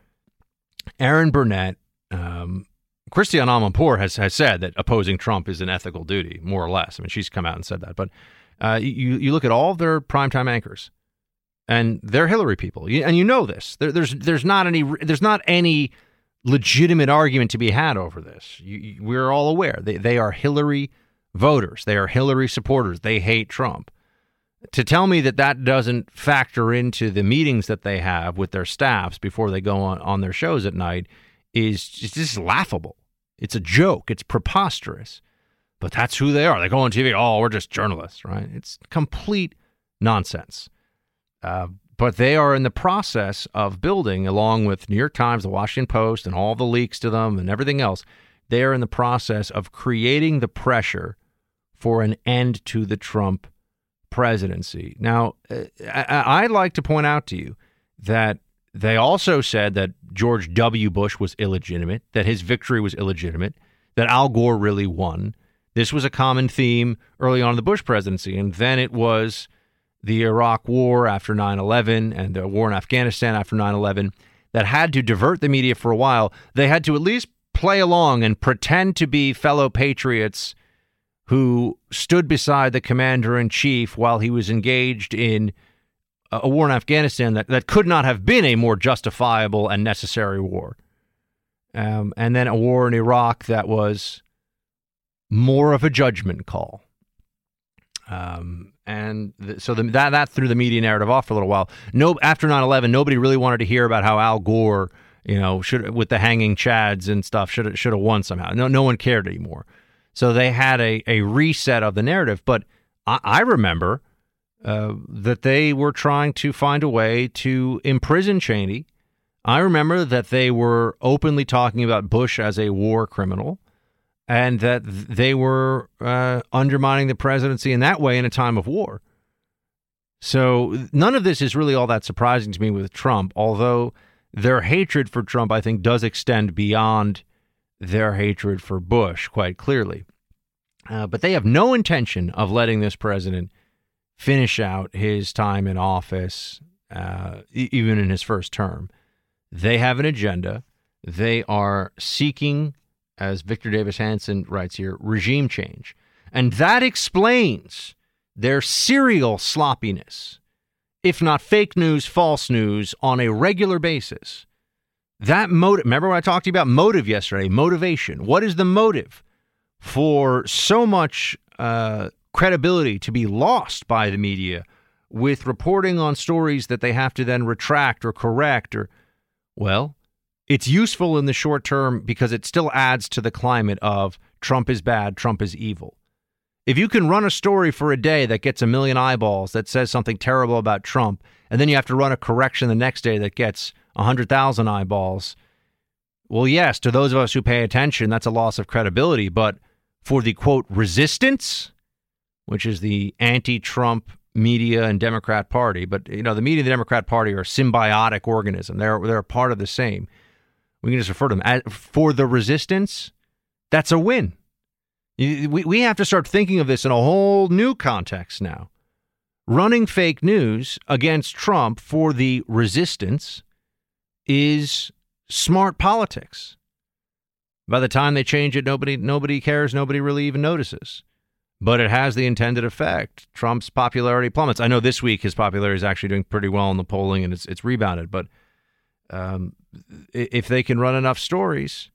Erin Burnett. Um, Christiane Amanpour has, has said that opposing Trump is an ethical duty, more or less. I mean, she's come out and said that. But uh, you, you look at all their primetime anchors and they're Hillary people, and you know this. There, there's there's not any there's not any legitimate argument to be had over this. You, we're all aware they they are Hillary voters. They are Hillary supporters. They hate Trump. To tell me that that doesn't factor into the meetings that they have with their staffs before they go on, on their shows at night is just, just laughable. It's a joke. It's preposterous. But that's who they are. They go on TV. Oh, we're just journalists, right? It's complete nonsense. Uh, but they are in the process of building, along with New York Times, the Washington Post, and all the leaks to them and everything else. They are in the process of creating the pressure for an end to the Trump presidency. Now, uh, I, would like to point out to you that they also said that George W. Bush was illegitimate, that his victory was illegitimate, that Al Gore really won. This was a common theme early on in the Bush presidency. And then it was the Iraq War after 9 11 and the war in Afghanistan after 9 11 that had to divert the media for a while. They had to at least play along and pretend to be fellow patriots who stood beside the commander in chief while he was engaged in a war in Afghanistan that, that could not have been a more justifiable and necessary war. Um, and then a war in Iraq that was more of a judgment call. Um, and th- so the, that that threw the media narrative off for a little while. No, after 9/11, nobody really wanted to hear about how Al Gore, you know, should with the hanging chads and stuff should should have won somehow. No, no one cared anymore. So they had a a reset of the narrative. But I, I remember uh, that they were trying to find a way to imprison Cheney. I remember that they were openly talking about Bush as a war criminal and that they were uh, undermining the presidency in that way in a time of war. So none of this is really all that surprising to me with Trump, although their hatred for Trump, I think, does extend beyond their hatred for Bush quite clearly. Uh, but they have no intention of letting this president finish out his time in office, uh, even in his first term. They have an agenda. They are seeking as Victor Davis Hanson writes here, regime change. And that explains their serial sloppiness, if not fake news, false news, on a regular basis. That motive, remember when I talked to you about motive yesterday? Motivation. What is the motive for so much uh, credibility to be lost by the media with reporting on stories that they have to then retract or correct or, well, it's useful in the short term because it still adds to the climate of Trump is bad, Trump is evil. If you can run a story for a day that gets a million eyeballs that says something terrible about Trump, and then you have to run a correction the next day that gets 100,000 eyeballs, well, yes, to those of us who pay attention, that's a loss of credibility. But for the quote resistance, which is the anti Trump media and Democrat Party, but you know, the media and the Democrat Party are a symbiotic organism. They're they're a part of the same we can just refer to them as, for the resistance. That's a win. We, we have to start thinking of this in a whole new context now. Running fake news against Trump for the resistance is smart politics. By the time they change it, nobody nobody cares. Nobody really even notices. But it has the intended effect. Trump's popularity plummets. I know this week his popularity is actually doing pretty well in the polling, and it's it's rebounded. But um, if they can run enough stories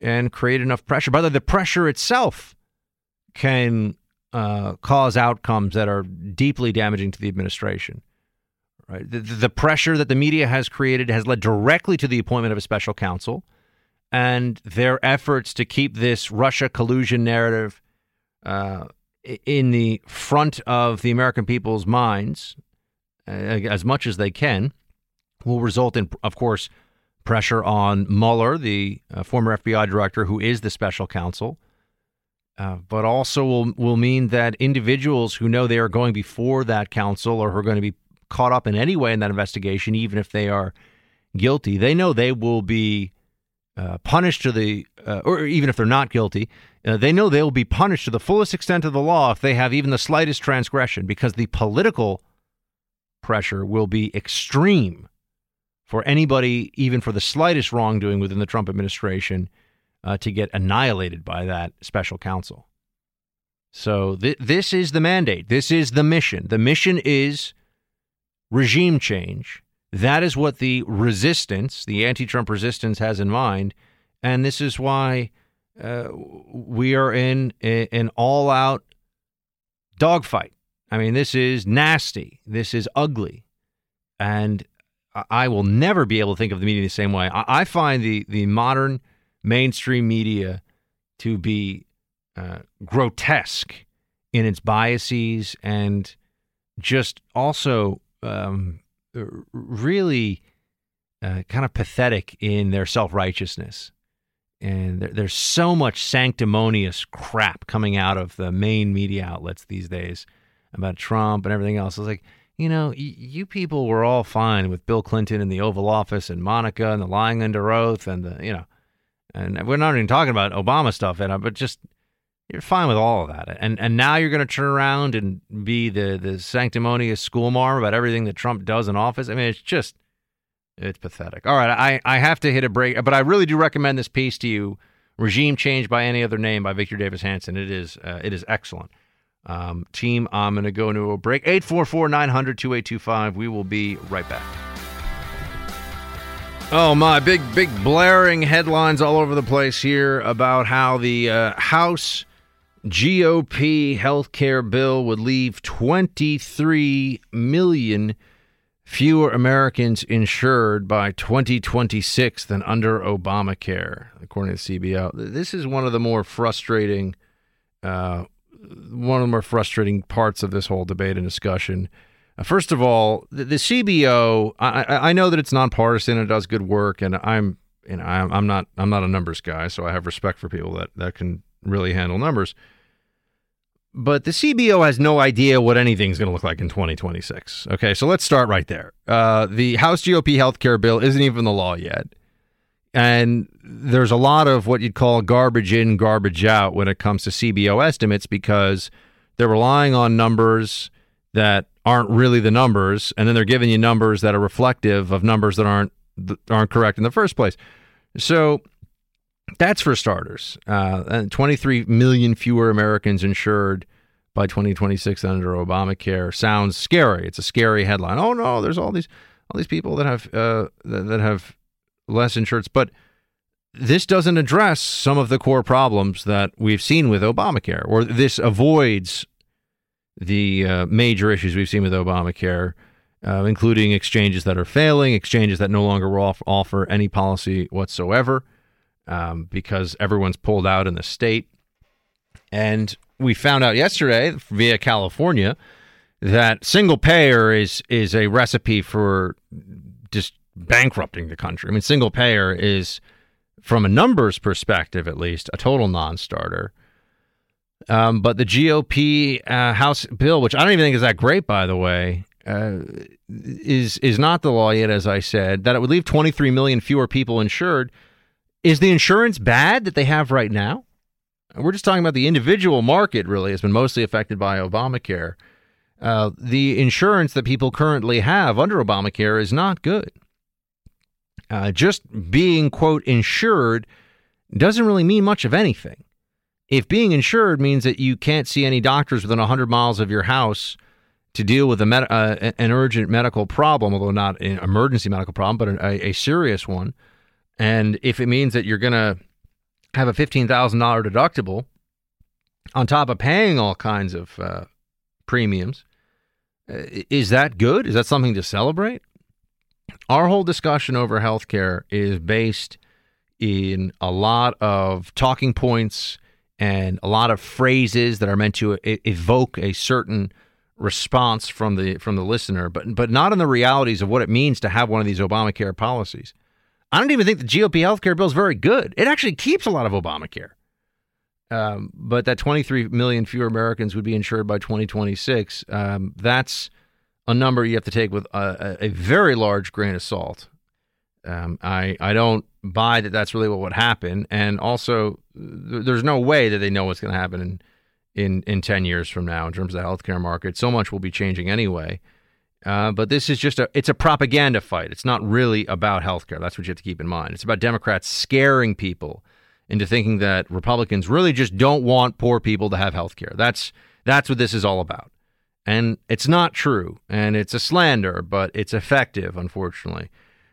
and create enough pressure, by the way, the pressure itself can uh, cause outcomes that are deeply damaging to the administration. Right, the, the pressure that the media has created has led directly to the appointment of a special counsel, and their efforts to keep this Russia collusion narrative uh, in the front of the American people's minds uh, as much as they can will result in, of course, pressure on Mueller, the uh, former FBI director, who is the special counsel. Uh, but also will will mean that individuals who know they are going before that counsel or who are going to be caught up in any way in that investigation, even if they are guilty, they know they will be uh, punished to the, uh, or even if they're not guilty, uh, they know they will be punished to the fullest extent of the law if they have even the slightest transgression, because the political pressure will be extreme for anybody, even for the slightest wrongdoing within the Trump administration, uh, to get annihilated by that special counsel. So th- this is the mandate. This is the mission. The mission is regime change. That is what the resistance, the anti Trump resistance, has in mind. And this is why uh, we are in a, an all out dogfight. I mean, this is nasty. This is ugly. And I will never be able to think of the media the same way. I, find the, the modern mainstream media to be uh, grotesque in its biases and just also um, really uh, kind of pathetic in their self righteousness. And there, there's so much sanctimonious crap coming out of the main media outlets these days about Trump and everything else. It's like, you know, you people were all fine with Bill Clinton in the Oval Office and Monica and the lying under oath and the, you know, and we're not even talking about Obama stuff, and but just you're fine with all of that. And and now you're going to turn around and be the the sanctimonious schoolmarm about everything that Trump does in office. I mean, it's just it's pathetic. All right, I I have to hit a break, but I really do recommend this piece to you. Regime Change by Any Other Name by Victor Davis Hanson. It is uh, it is excellent. Um, team, I'm going to go into a break. 844 900 2825. We will be right back. Oh my, big, big blaring headlines all over the place here about how the uh, House GOP health care bill would leave 23 million fewer Americans insured by 2026 than under Obamacare, according to CBO. This is one of the more frustrating, uh, one of the more frustrating parts of this whole debate and discussion uh, first of all, the, the CBO, I, I, know that it's nonpartisan and does good work, and I'm you know I'm, I'm not I'm not a numbers guy, so I have respect for people that that can really handle numbers. But the CBO has no idea what anything's going to look like in 2026. Okay, so let's start right there. Uh, the House GOP health care bill isn't even the law yet. And there's a lot of what you'd call garbage in, garbage out when it comes to CBO estimates because they're relying on numbers that aren't really the numbers, and then they're giving you numbers that are reflective of numbers that aren't aren't correct in the first place. So that's for starters. Uh, and 23 million fewer Americans insured by 2026 under Obamacare sounds scary. It's a scary headline. Oh no, there's all these all these people that have uh, that have less insureds, but this doesn't address some of the core problems that we've seen with Obamacare, or this avoids the uh, major issues we've seen with Obamacare, uh, including exchanges that are failing, exchanges that no longer off- offer any policy whatsoever um, because everyone's pulled out in the state. And we found out yesterday via California that single payer is is a recipe for just bankrupting the country. I mean, single payer is, from a numbers perspective at least, a total non-starter. Um, but the GOP uh, House bill, which I don't even think is that great, by the way, uh, is is not the law yet. As I said, that it would leave 23 million fewer people insured. Is the insurance bad that they have right now? We're just talking about the individual market. Really, has been mostly affected by Obamacare. Uh, the insurance that people currently have under Obamacare is not good. Uh, just being quote insured doesn't really mean much of anything. If being insured means that you can't see any doctors within 100 miles of your house to deal with a med- uh, an urgent medical problem, although not an emergency medical problem, but a, a serious one, and if it means that you're going to have a $15,000 deductible on top of paying all kinds of uh, premiums, uh, is that good? Is that something to celebrate? Our whole discussion over healthcare is based in a lot of talking points and a lot of phrases that are meant to evoke a certain response from the from the listener, but but not in the realities of what it means to have one of these Obamacare policies. I don't even think the GOP healthcare bill is very good. It actually keeps a lot of Obamacare. Um, but that 23 million fewer Americans would be insured by 2026. Um, that's a number you have to take with a, a very large grain of salt. Um, I I don't buy that that's really what would happen, and also th- there's no way that they know what's going to happen in, in in 10 years from now in terms of the healthcare market. So much will be changing anyway. Uh, but this is just a it's a propaganda fight. It's not really about healthcare. That's what you have to keep in mind. It's about Democrats scaring people into thinking that Republicans really just don't want poor people to have healthcare. That's that's what this is all about. And it's not true, and it's a slander, but it's effective, unfortunately.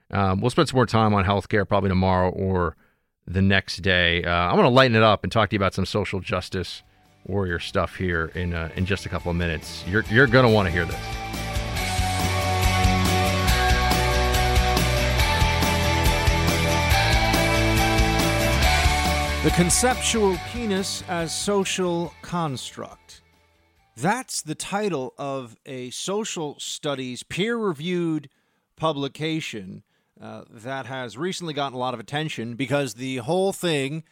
Um, we'll spend some more time on healthcare probably tomorrow or the next day. Uh, I'm going to lighten it up and talk to you about some social justice warrior stuff here in uh, in just a couple of minutes. You're you're going to want to hear this. The conceptual penis as social construct. That's the title of a social studies peer reviewed publication uh, that has recently gotten a lot of attention because the whole thing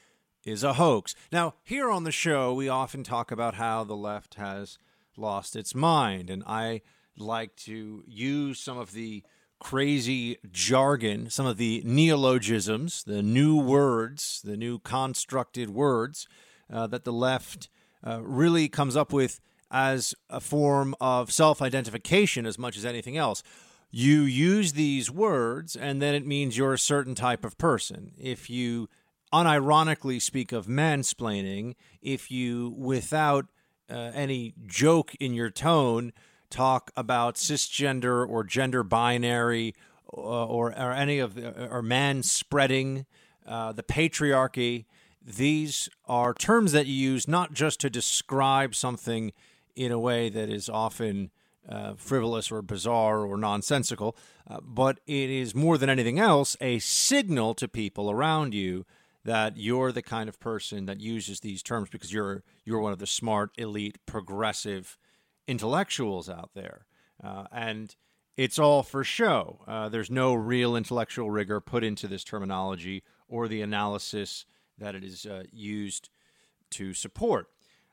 is a hoax. Now, here on the show, we often talk about how the left has lost its mind, and I like to use some of the crazy jargon, some of the neologisms, the new words, the new constructed words uh, that the left uh, really comes up with as a form of self identification as much as anything else. You use these words, and then it means you're a certain type of person. If you unironically speak of mansplaining, if you, without uh, any joke in your tone, talk about cisgender or gender binary uh, or, or any of the, or man spreading, uh, the patriarchy. These are terms that you use not just to describe something in a way that is often uh, frivolous or bizarre or nonsensical, uh, but it is more than anything else a signal to people around you that you're the kind of person that uses these terms because you're you're one of the smart, elite, progressive intellectuals out there, uh, and it's all for show. Uh, there's no real intellectual rigor put into this terminology or the analysis that it is uh, used to support.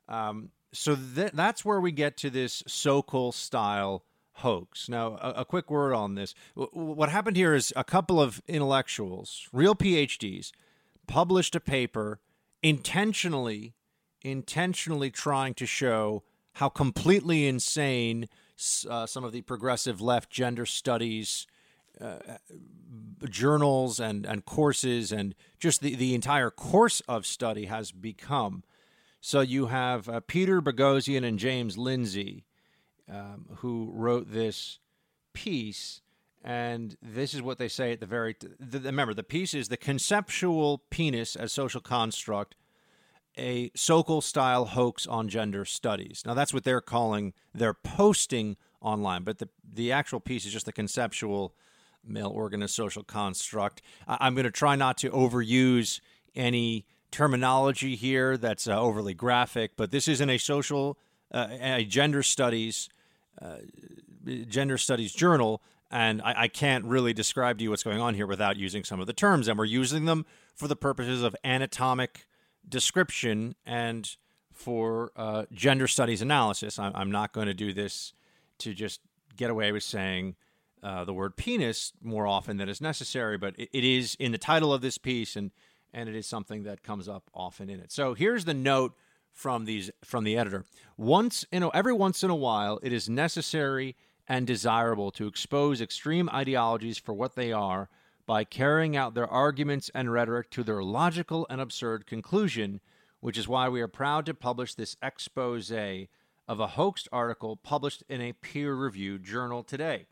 Um, so th- that's where we get to this Sokal style hoax. Now, a, a quick word on this. W- what happened here is a couple of intellectuals, real PhDs, published a paper intentionally intentionally trying to show how completely insane uh, some of the progressive left gender studies uh, journals and, and courses and just the, the entire course of study has become. So you have uh, Peter Boghossian and James Lindsay um, who wrote this piece. And this is what they say at the very. The, remember, the piece is the conceptual penis as social construct, a Sokal style hoax on gender studies. Now, that's what they're calling, they're posting online, but the, the actual piece is just the conceptual male organ as social construct. I, I'm going to try not to overuse any terminology here that's uh, overly graphic, but this isn't a social, uh, a gender studies, uh, gender studies journal, and I, I, can't really describe to you what's going on here without using some of the terms, and we're using them for the purposes of anatomic description and for uh, gender studies analysis. I'm, I'm not going to do this to just get away with saying. Uh, the word penis more often than is necessary, but it, it is in the title of this piece, and and it is something that comes up often in it. So here's the note from these from the editor. Once in a, every once in a while, it is necessary and desirable to expose extreme ideologies for what they are, by carrying out their arguments and rhetoric to their logical and absurd conclusion, which is why we are proud to publish this expose of a hoaxed article published in a peer reviewed journal today.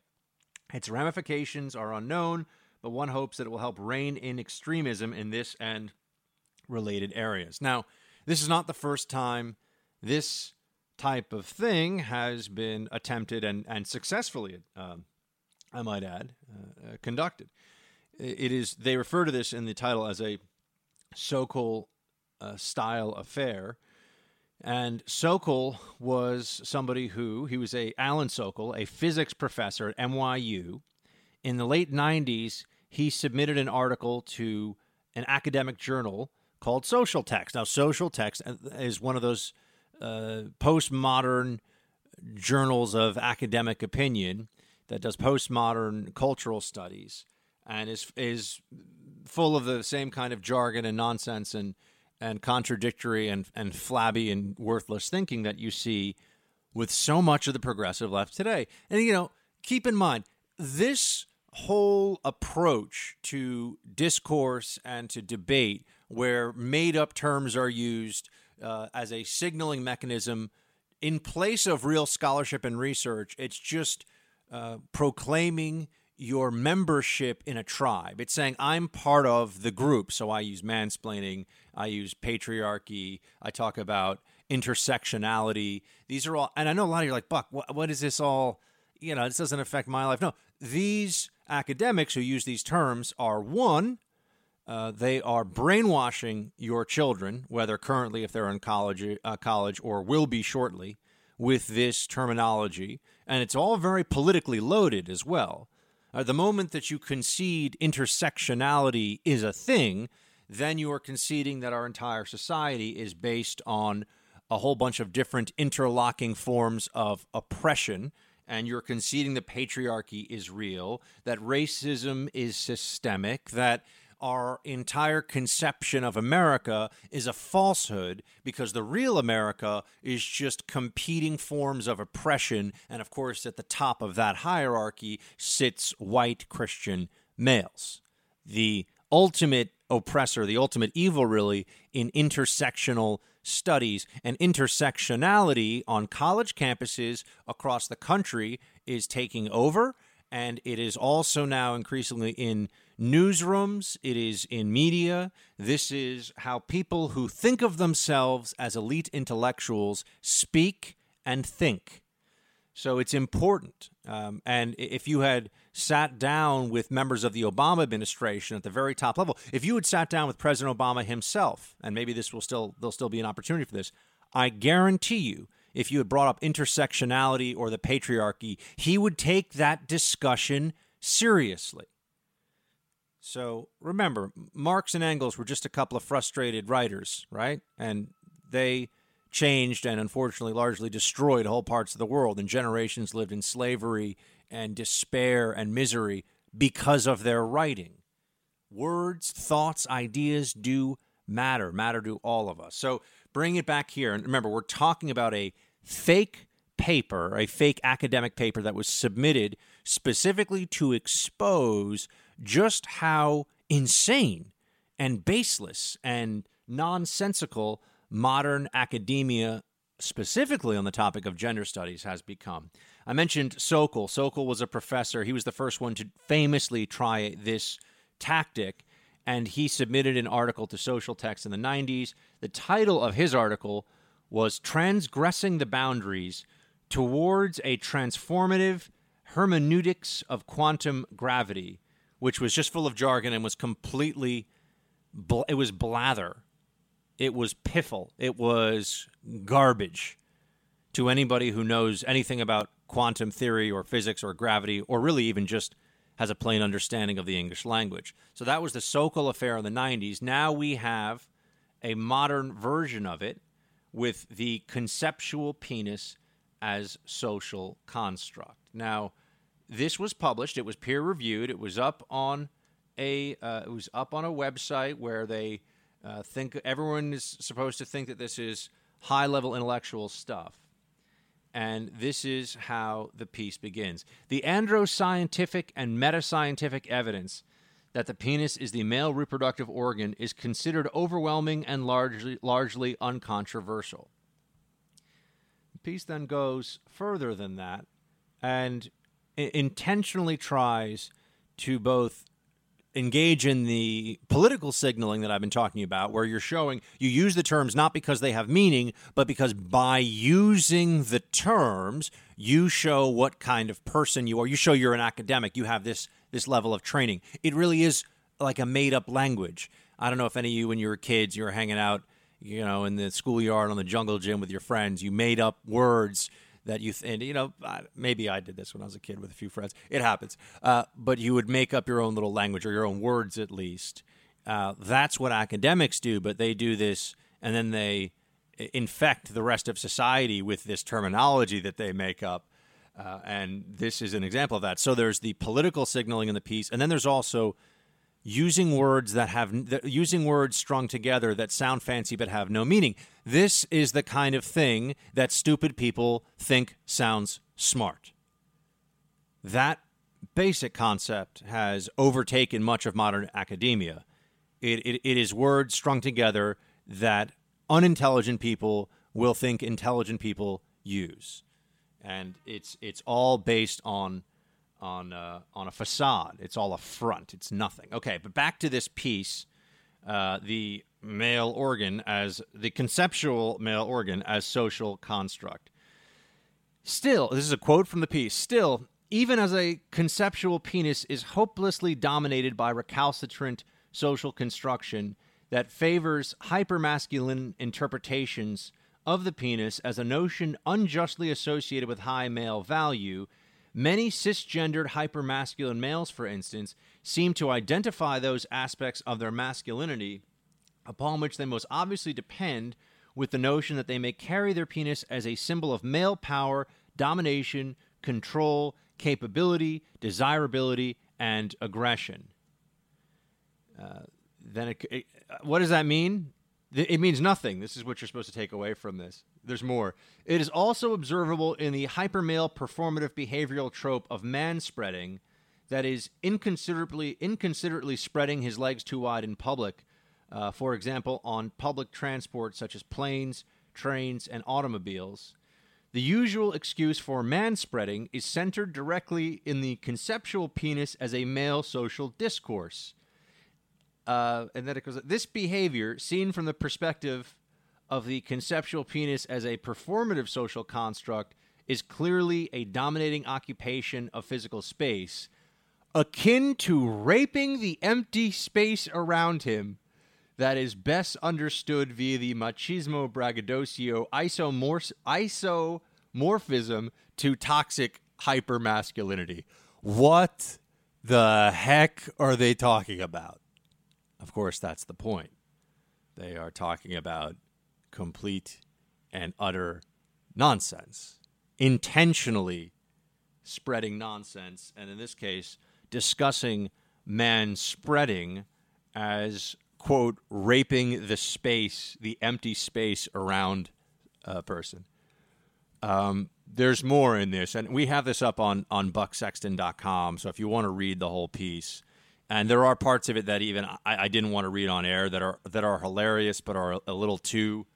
Its ramifications are unknown, but one hopes that it will help rein in extremism in this and related areas. Now, this is not the first time this type of thing has been attempted and, and successfully, uh, I might add, uh, uh, conducted. It is they refer to this in the title as a Sokal uh, style affair. And Sokal was somebody who he was a Alan Sokal, a physics professor at NYU. In the late 90s, he submitted an article to an academic journal called Social Text. Now, Social Text is one of those uh, postmodern journals of academic opinion that does postmodern cultural studies and is is full of the same kind of jargon and nonsense and and contradictory and and flabby and worthless thinking that you see with so much of the progressive left today. And you know, keep in mind this whole approach to discourse and to debate where made up terms are used uh, as a signaling mechanism in place of real scholarship and research. It's just uh, proclaiming your membership in a tribe. It's saying I'm part of the group. So I use mansplaining, I use patriarchy, I talk about intersectionality. These are all, and I know a lot of you are like, Buck, what, what is this all? You know, this doesn't affect my life. No, these academics who use these terms are one, uh, they are brainwashing your children, whether currently, if they're in college, uh, college, or will be shortly, with this terminology, and it's all very politically loaded as well. Uh, the moment that you concede intersectionality is a thing, then you are conceding that our entire society is based on a whole bunch of different interlocking forms of oppression and you're conceding that patriarchy is real, that racism is systemic, that our entire conception of America is a falsehood because the real America is just competing forms of oppression. And of course, at the top of that hierarchy sits white Christian males. The ultimate oppressor, the ultimate evil, really, in intersectional studies. And intersectionality on college campuses across the country is taking over. And it is also now increasingly in newsrooms, it is in media. This is how people who think of themselves as elite intellectuals speak and think. So it's important. Um, and if you had sat down with members of the Obama administration at the very top level, if you had sat down with President Obama himself, and maybe this will still there'll still be an opportunity for this, I guarantee you, if you had brought up intersectionality or the patriarchy, he would take that discussion seriously. So remember, Marx and Engels were just a couple of frustrated writers, right? And they changed and unfortunately largely destroyed whole parts of the world, and generations lived in slavery and despair and misery because of their writing. Words, thoughts, ideas do matter, matter to all of us. So bring it back here. And remember, we're talking about a fake paper, a fake academic paper that was submitted specifically to expose just how insane and baseless and nonsensical modern academia, specifically on the topic of gender studies, has become. I mentioned Sokal. Sokal was a professor. He was the first one to famously try this tactic, and he submitted an article to Social Text in the 90s. The title of his article was Transgressing the Boundaries Towards a Transformative Hermeneutics of Quantum Gravity, which was just full of jargon and was completely, bl- it was blather it was piffle. It was garbage to anybody who knows anything about quantum theory or physics or gravity or really even just has a plain understanding of the English language. So that was the Sokal affair in the 90s. Now we have a modern version of it with the conceptual penis as social construct. Now, this was published, it was peer reviewed, it was up on a uh, it was up on a website where they uh, think everyone is supposed to think that this is high level intellectual stuff. And this is how the piece begins. The androscientific and metascientific evidence that the penis is the male reproductive organ is considered overwhelming and largely largely uncontroversial. The piece then goes further than that and intentionally tries to both engage in the political signaling that I've been talking about, where you're showing you use the terms not because they have meaning, but because by using the terms, you show what kind of person you are. You show you're an academic. You have this this level of training. It really is like a made up language. I don't know if any of you, when you were kids, you were hanging out, you know, in the schoolyard on the jungle gym with your friends. You made up words that you th- and you know maybe I did this when I was a kid with a few friends. It happens, uh, but you would make up your own little language or your own words at least. Uh, that's what academics do, but they do this and then they infect the rest of society with this terminology that they make up. Uh, and this is an example of that. So there's the political signaling in the piece, and then there's also using words that have that, using words strung together that sound fancy but have no meaning. This is the kind of thing that stupid people think sounds smart. That basic concept has overtaken much of modern academia. It, it, it is words strung together that unintelligent people will think intelligent people use, and it's it's all based on on uh, on a facade. It's all a front. It's nothing. Okay, but back to this piece, uh, the male organ as the conceptual male organ as social construct. Still, this is a quote from the piece. Still, even as a conceptual penis is hopelessly dominated by recalcitrant social construction that favors hypermasculine interpretations of the penis as a notion unjustly associated with high male value, many cisgendered hypermasculine males, for instance, seem to identify those aspects of their masculinity upon which they most obviously depend with the notion that they may carry their penis as a symbol of male power, domination, control, capability, desirability, and aggression. Uh, then it, it- what does that mean? It means nothing. This is what you're supposed to take away from this. There's more. It is also observable in the hypermale performative behavioral trope of man spreading that is inconsiderately inconsiderately spreading his legs too wide in public. Uh, for example, on public transport such as planes, trains, and automobiles. The usual excuse for man spreading is centered directly in the conceptual penis as a male social discourse. Uh, and then it goes, this behavior, seen from the perspective of the conceptual penis as a performative social construct, is clearly a dominating occupation of physical space, akin to raping the empty space around him that is best understood via the machismo braggadocio isomorph- isomorphism to toxic hypermasculinity. What the heck are they talking about? Of course, that's the point. They are talking about complete and utter nonsense, intentionally spreading nonsense, and in this case, discussing man spreading as, quote, raping the space, the empty space around a person. Um, there's more in this, and we have this up on, on bucksexton.com, so if you want to read the whole piece, and there are parts of it that even I, I didn't want to read on air that are that are hilarious, but are a little too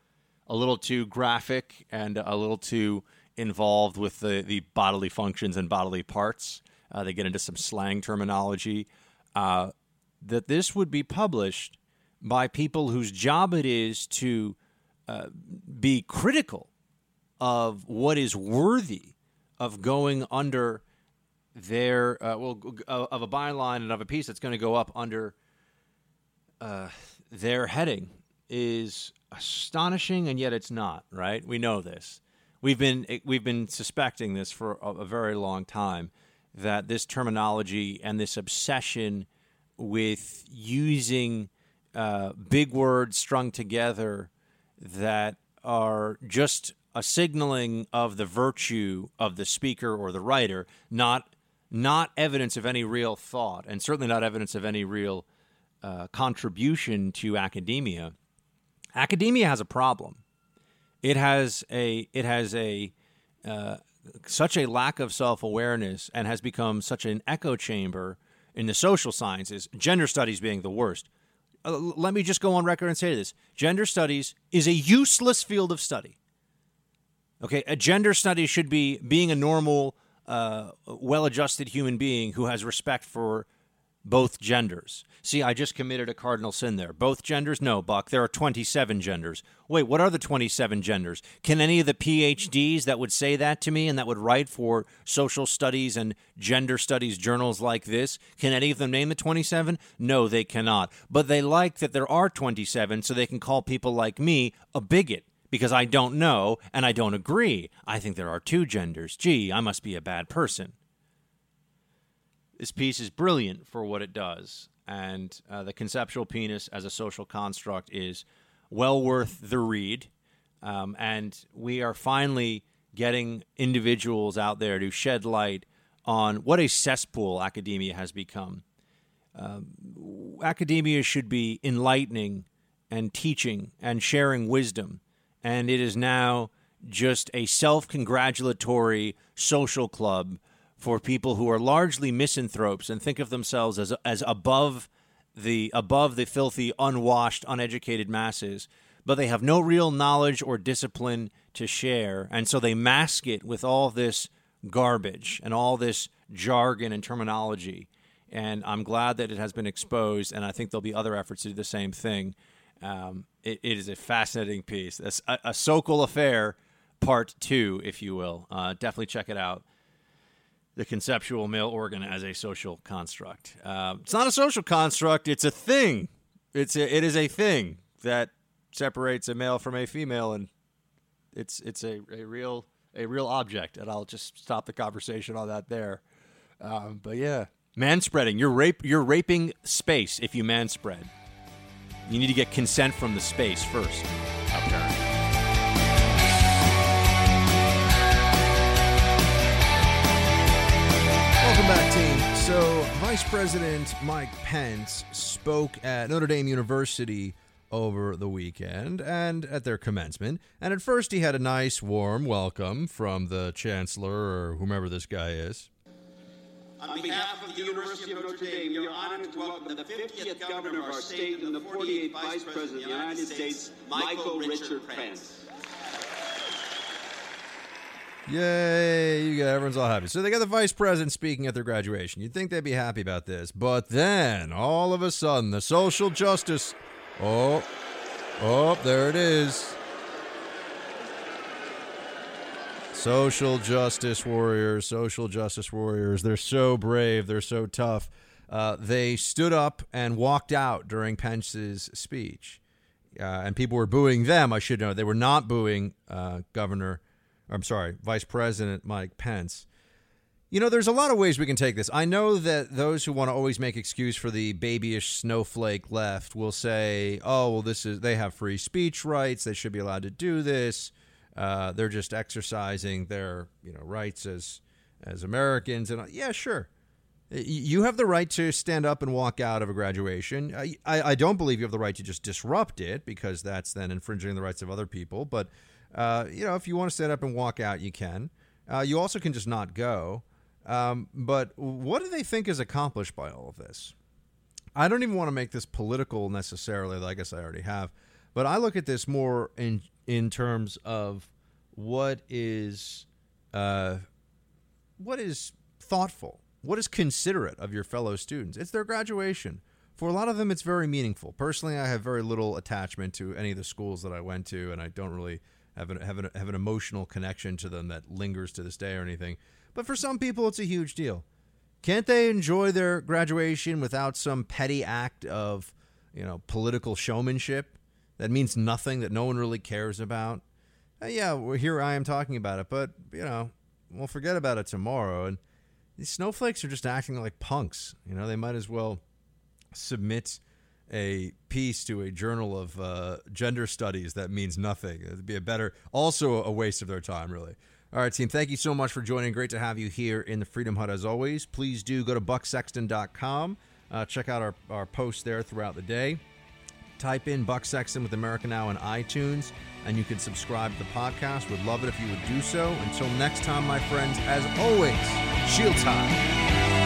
a little too graphic and a little too involved with the, the bodily functions and bodily parts. Uh, they get into some slang terminology. Uh, that this would be published by people whose job it is to uh, be critical of what is worthy of going under their uh, well of a byline and of a piece that's going to go up under uh, their heading is astonishing, and yet it's not. Right? We know this. We've been we've been suspecting this for a, a very long time that this terminology and this obsession with using uh, big words strung together that are just a signaling of the virtue of the speaker or the writer, not not evidence of any real thought, and certainly not evidence of any real uh, contribution to academia. Academia has a problem. It has a it has a uh, such a lack of self awareness and has become such an echo chamber in the social sciences, gender studies being the worst. Uh, let me just go on record and say this gender studies is a useless field of study. Okay, a gender study should be being a normal, uh, well adjusted human being who has respect for both genders. See, I just committed a cardinal sin there. Both genders? No, Buck. There are 27 genders. Wait, what are the 27 genders? Can any of the PhDs that would say that to me and that would write for social studies and gender studies journals like this, can any of them name the 27? No, they cannot. But they like that there are 27 so they can call people like me a bigot because I don't know and I don't agree. I think there are two genders. Gee, I must be a bad person. This piece is brilliant for what it does, and uh, the conceptual penis as a social construct is well worth the read. Um, and we are finally getting individuals out there to shed light on what a cesspool academia has become. Um, academia should be enlightening and teaching and sharing wisdom, and it is now just a self congratulatory social club for people who are largely misanthropes and think of themselves as as above the above the filthy, unwashed, uneducated masses, but they have no real knowledge or discipline to share, and so they mask it with all this garbage and all this jargon and terminology. And I'm glad that it has been exposed, and I think there'll be other efforts to do the same thing. Um, it, it is a fascinating piece, a, a Sokal affair, part two, if you will. Uh, definitely check it out the conceptual male organ as a social construct. Uh, it's not a social construct; it's a thing. It's a, it is a thing that separates a male from a female, and it's it's a, a real a real object. And I'll just stop the conversation on that there. Um, but yeah, manspreading. You're rape. You're raping space if you manspread. You need to get consent from the space first. Apparently. Welcome back, team. So, Vice President Mike Pence spoke at Notre Dame University over the weekend and at their commencement. And at first, he had a nice, warm welcome from the chancellor or whomever this guy is. On behalf of the University of Notre Dame, we are honored to welcome the 50th governor of our state and the 48th Vice President of the United States, Michael Richard Pence. Yay, you got everyone's all happy. So they got the vice president speaking at their graduation. You'd think they'd be happy about this. But then all of a sudden the social justice Oh. Oh, there it is. Social justice warriors, social justice warriors. They're so brave. They're so tough. Uh, they stood up and walked out during Pence's speech. Uh, and people were booing them. I should know. They were not booing uh, Governor I'm sorry, Vice President Mike Pence. You know, there's a lot of ways we can take this. I know that those who want to always make excuse for the babyish snowflake left will say, "Oh, well, this is they have free speech rights. They should be allowed to do this. Uh, they're just exercising their you know rights as as Americans." And yeah, sure, you have the right to stand up and walk out of a graduation. I, I don't believe you have the right to just disrupt it because that's then infringing the rights of other people. But uh, you know, if you want to stand up and walk out, you can. Uh, you also can just not go. Um, but what do they think is accomplished by all of this? I don't even want to make this political necessarily. like I guess I already have, but I look at this more in in terms of what is uh, what is thoughtful, what is considerate of your fellow students. It's their graduation. For a lot of them, it's very meaningful. Personally, I have very little attachment to any of the schools that I went to, and I don't really have an, have an, have an emotional connection to them that lingers to this day or anything. But for some people, it's a huge deal. Can't they enjoy their graduation without some petty act of, you know, political showmanship that means nothing that no one really cares about? Uh, yeah, well, here I am talking about it, but you know, we'll forget about it tomorrow. And these snowflakes are just acting like punks. You know, they might as well submit a piece to a journal of uh, gender studies that means nothing. It'd be a better, also a waste of their time, really. All right, team, thank you so much for joining. Great to have you here in the Freedom Hut as always. Please do go to bucksexton.com. Uh, check out our, our posts there throughout the day. Type in Buck Sexton with America Now on iTunes, and you can subscribe to the podcast. Would love it if you would do so. Until next time, my friends, as always, shield time.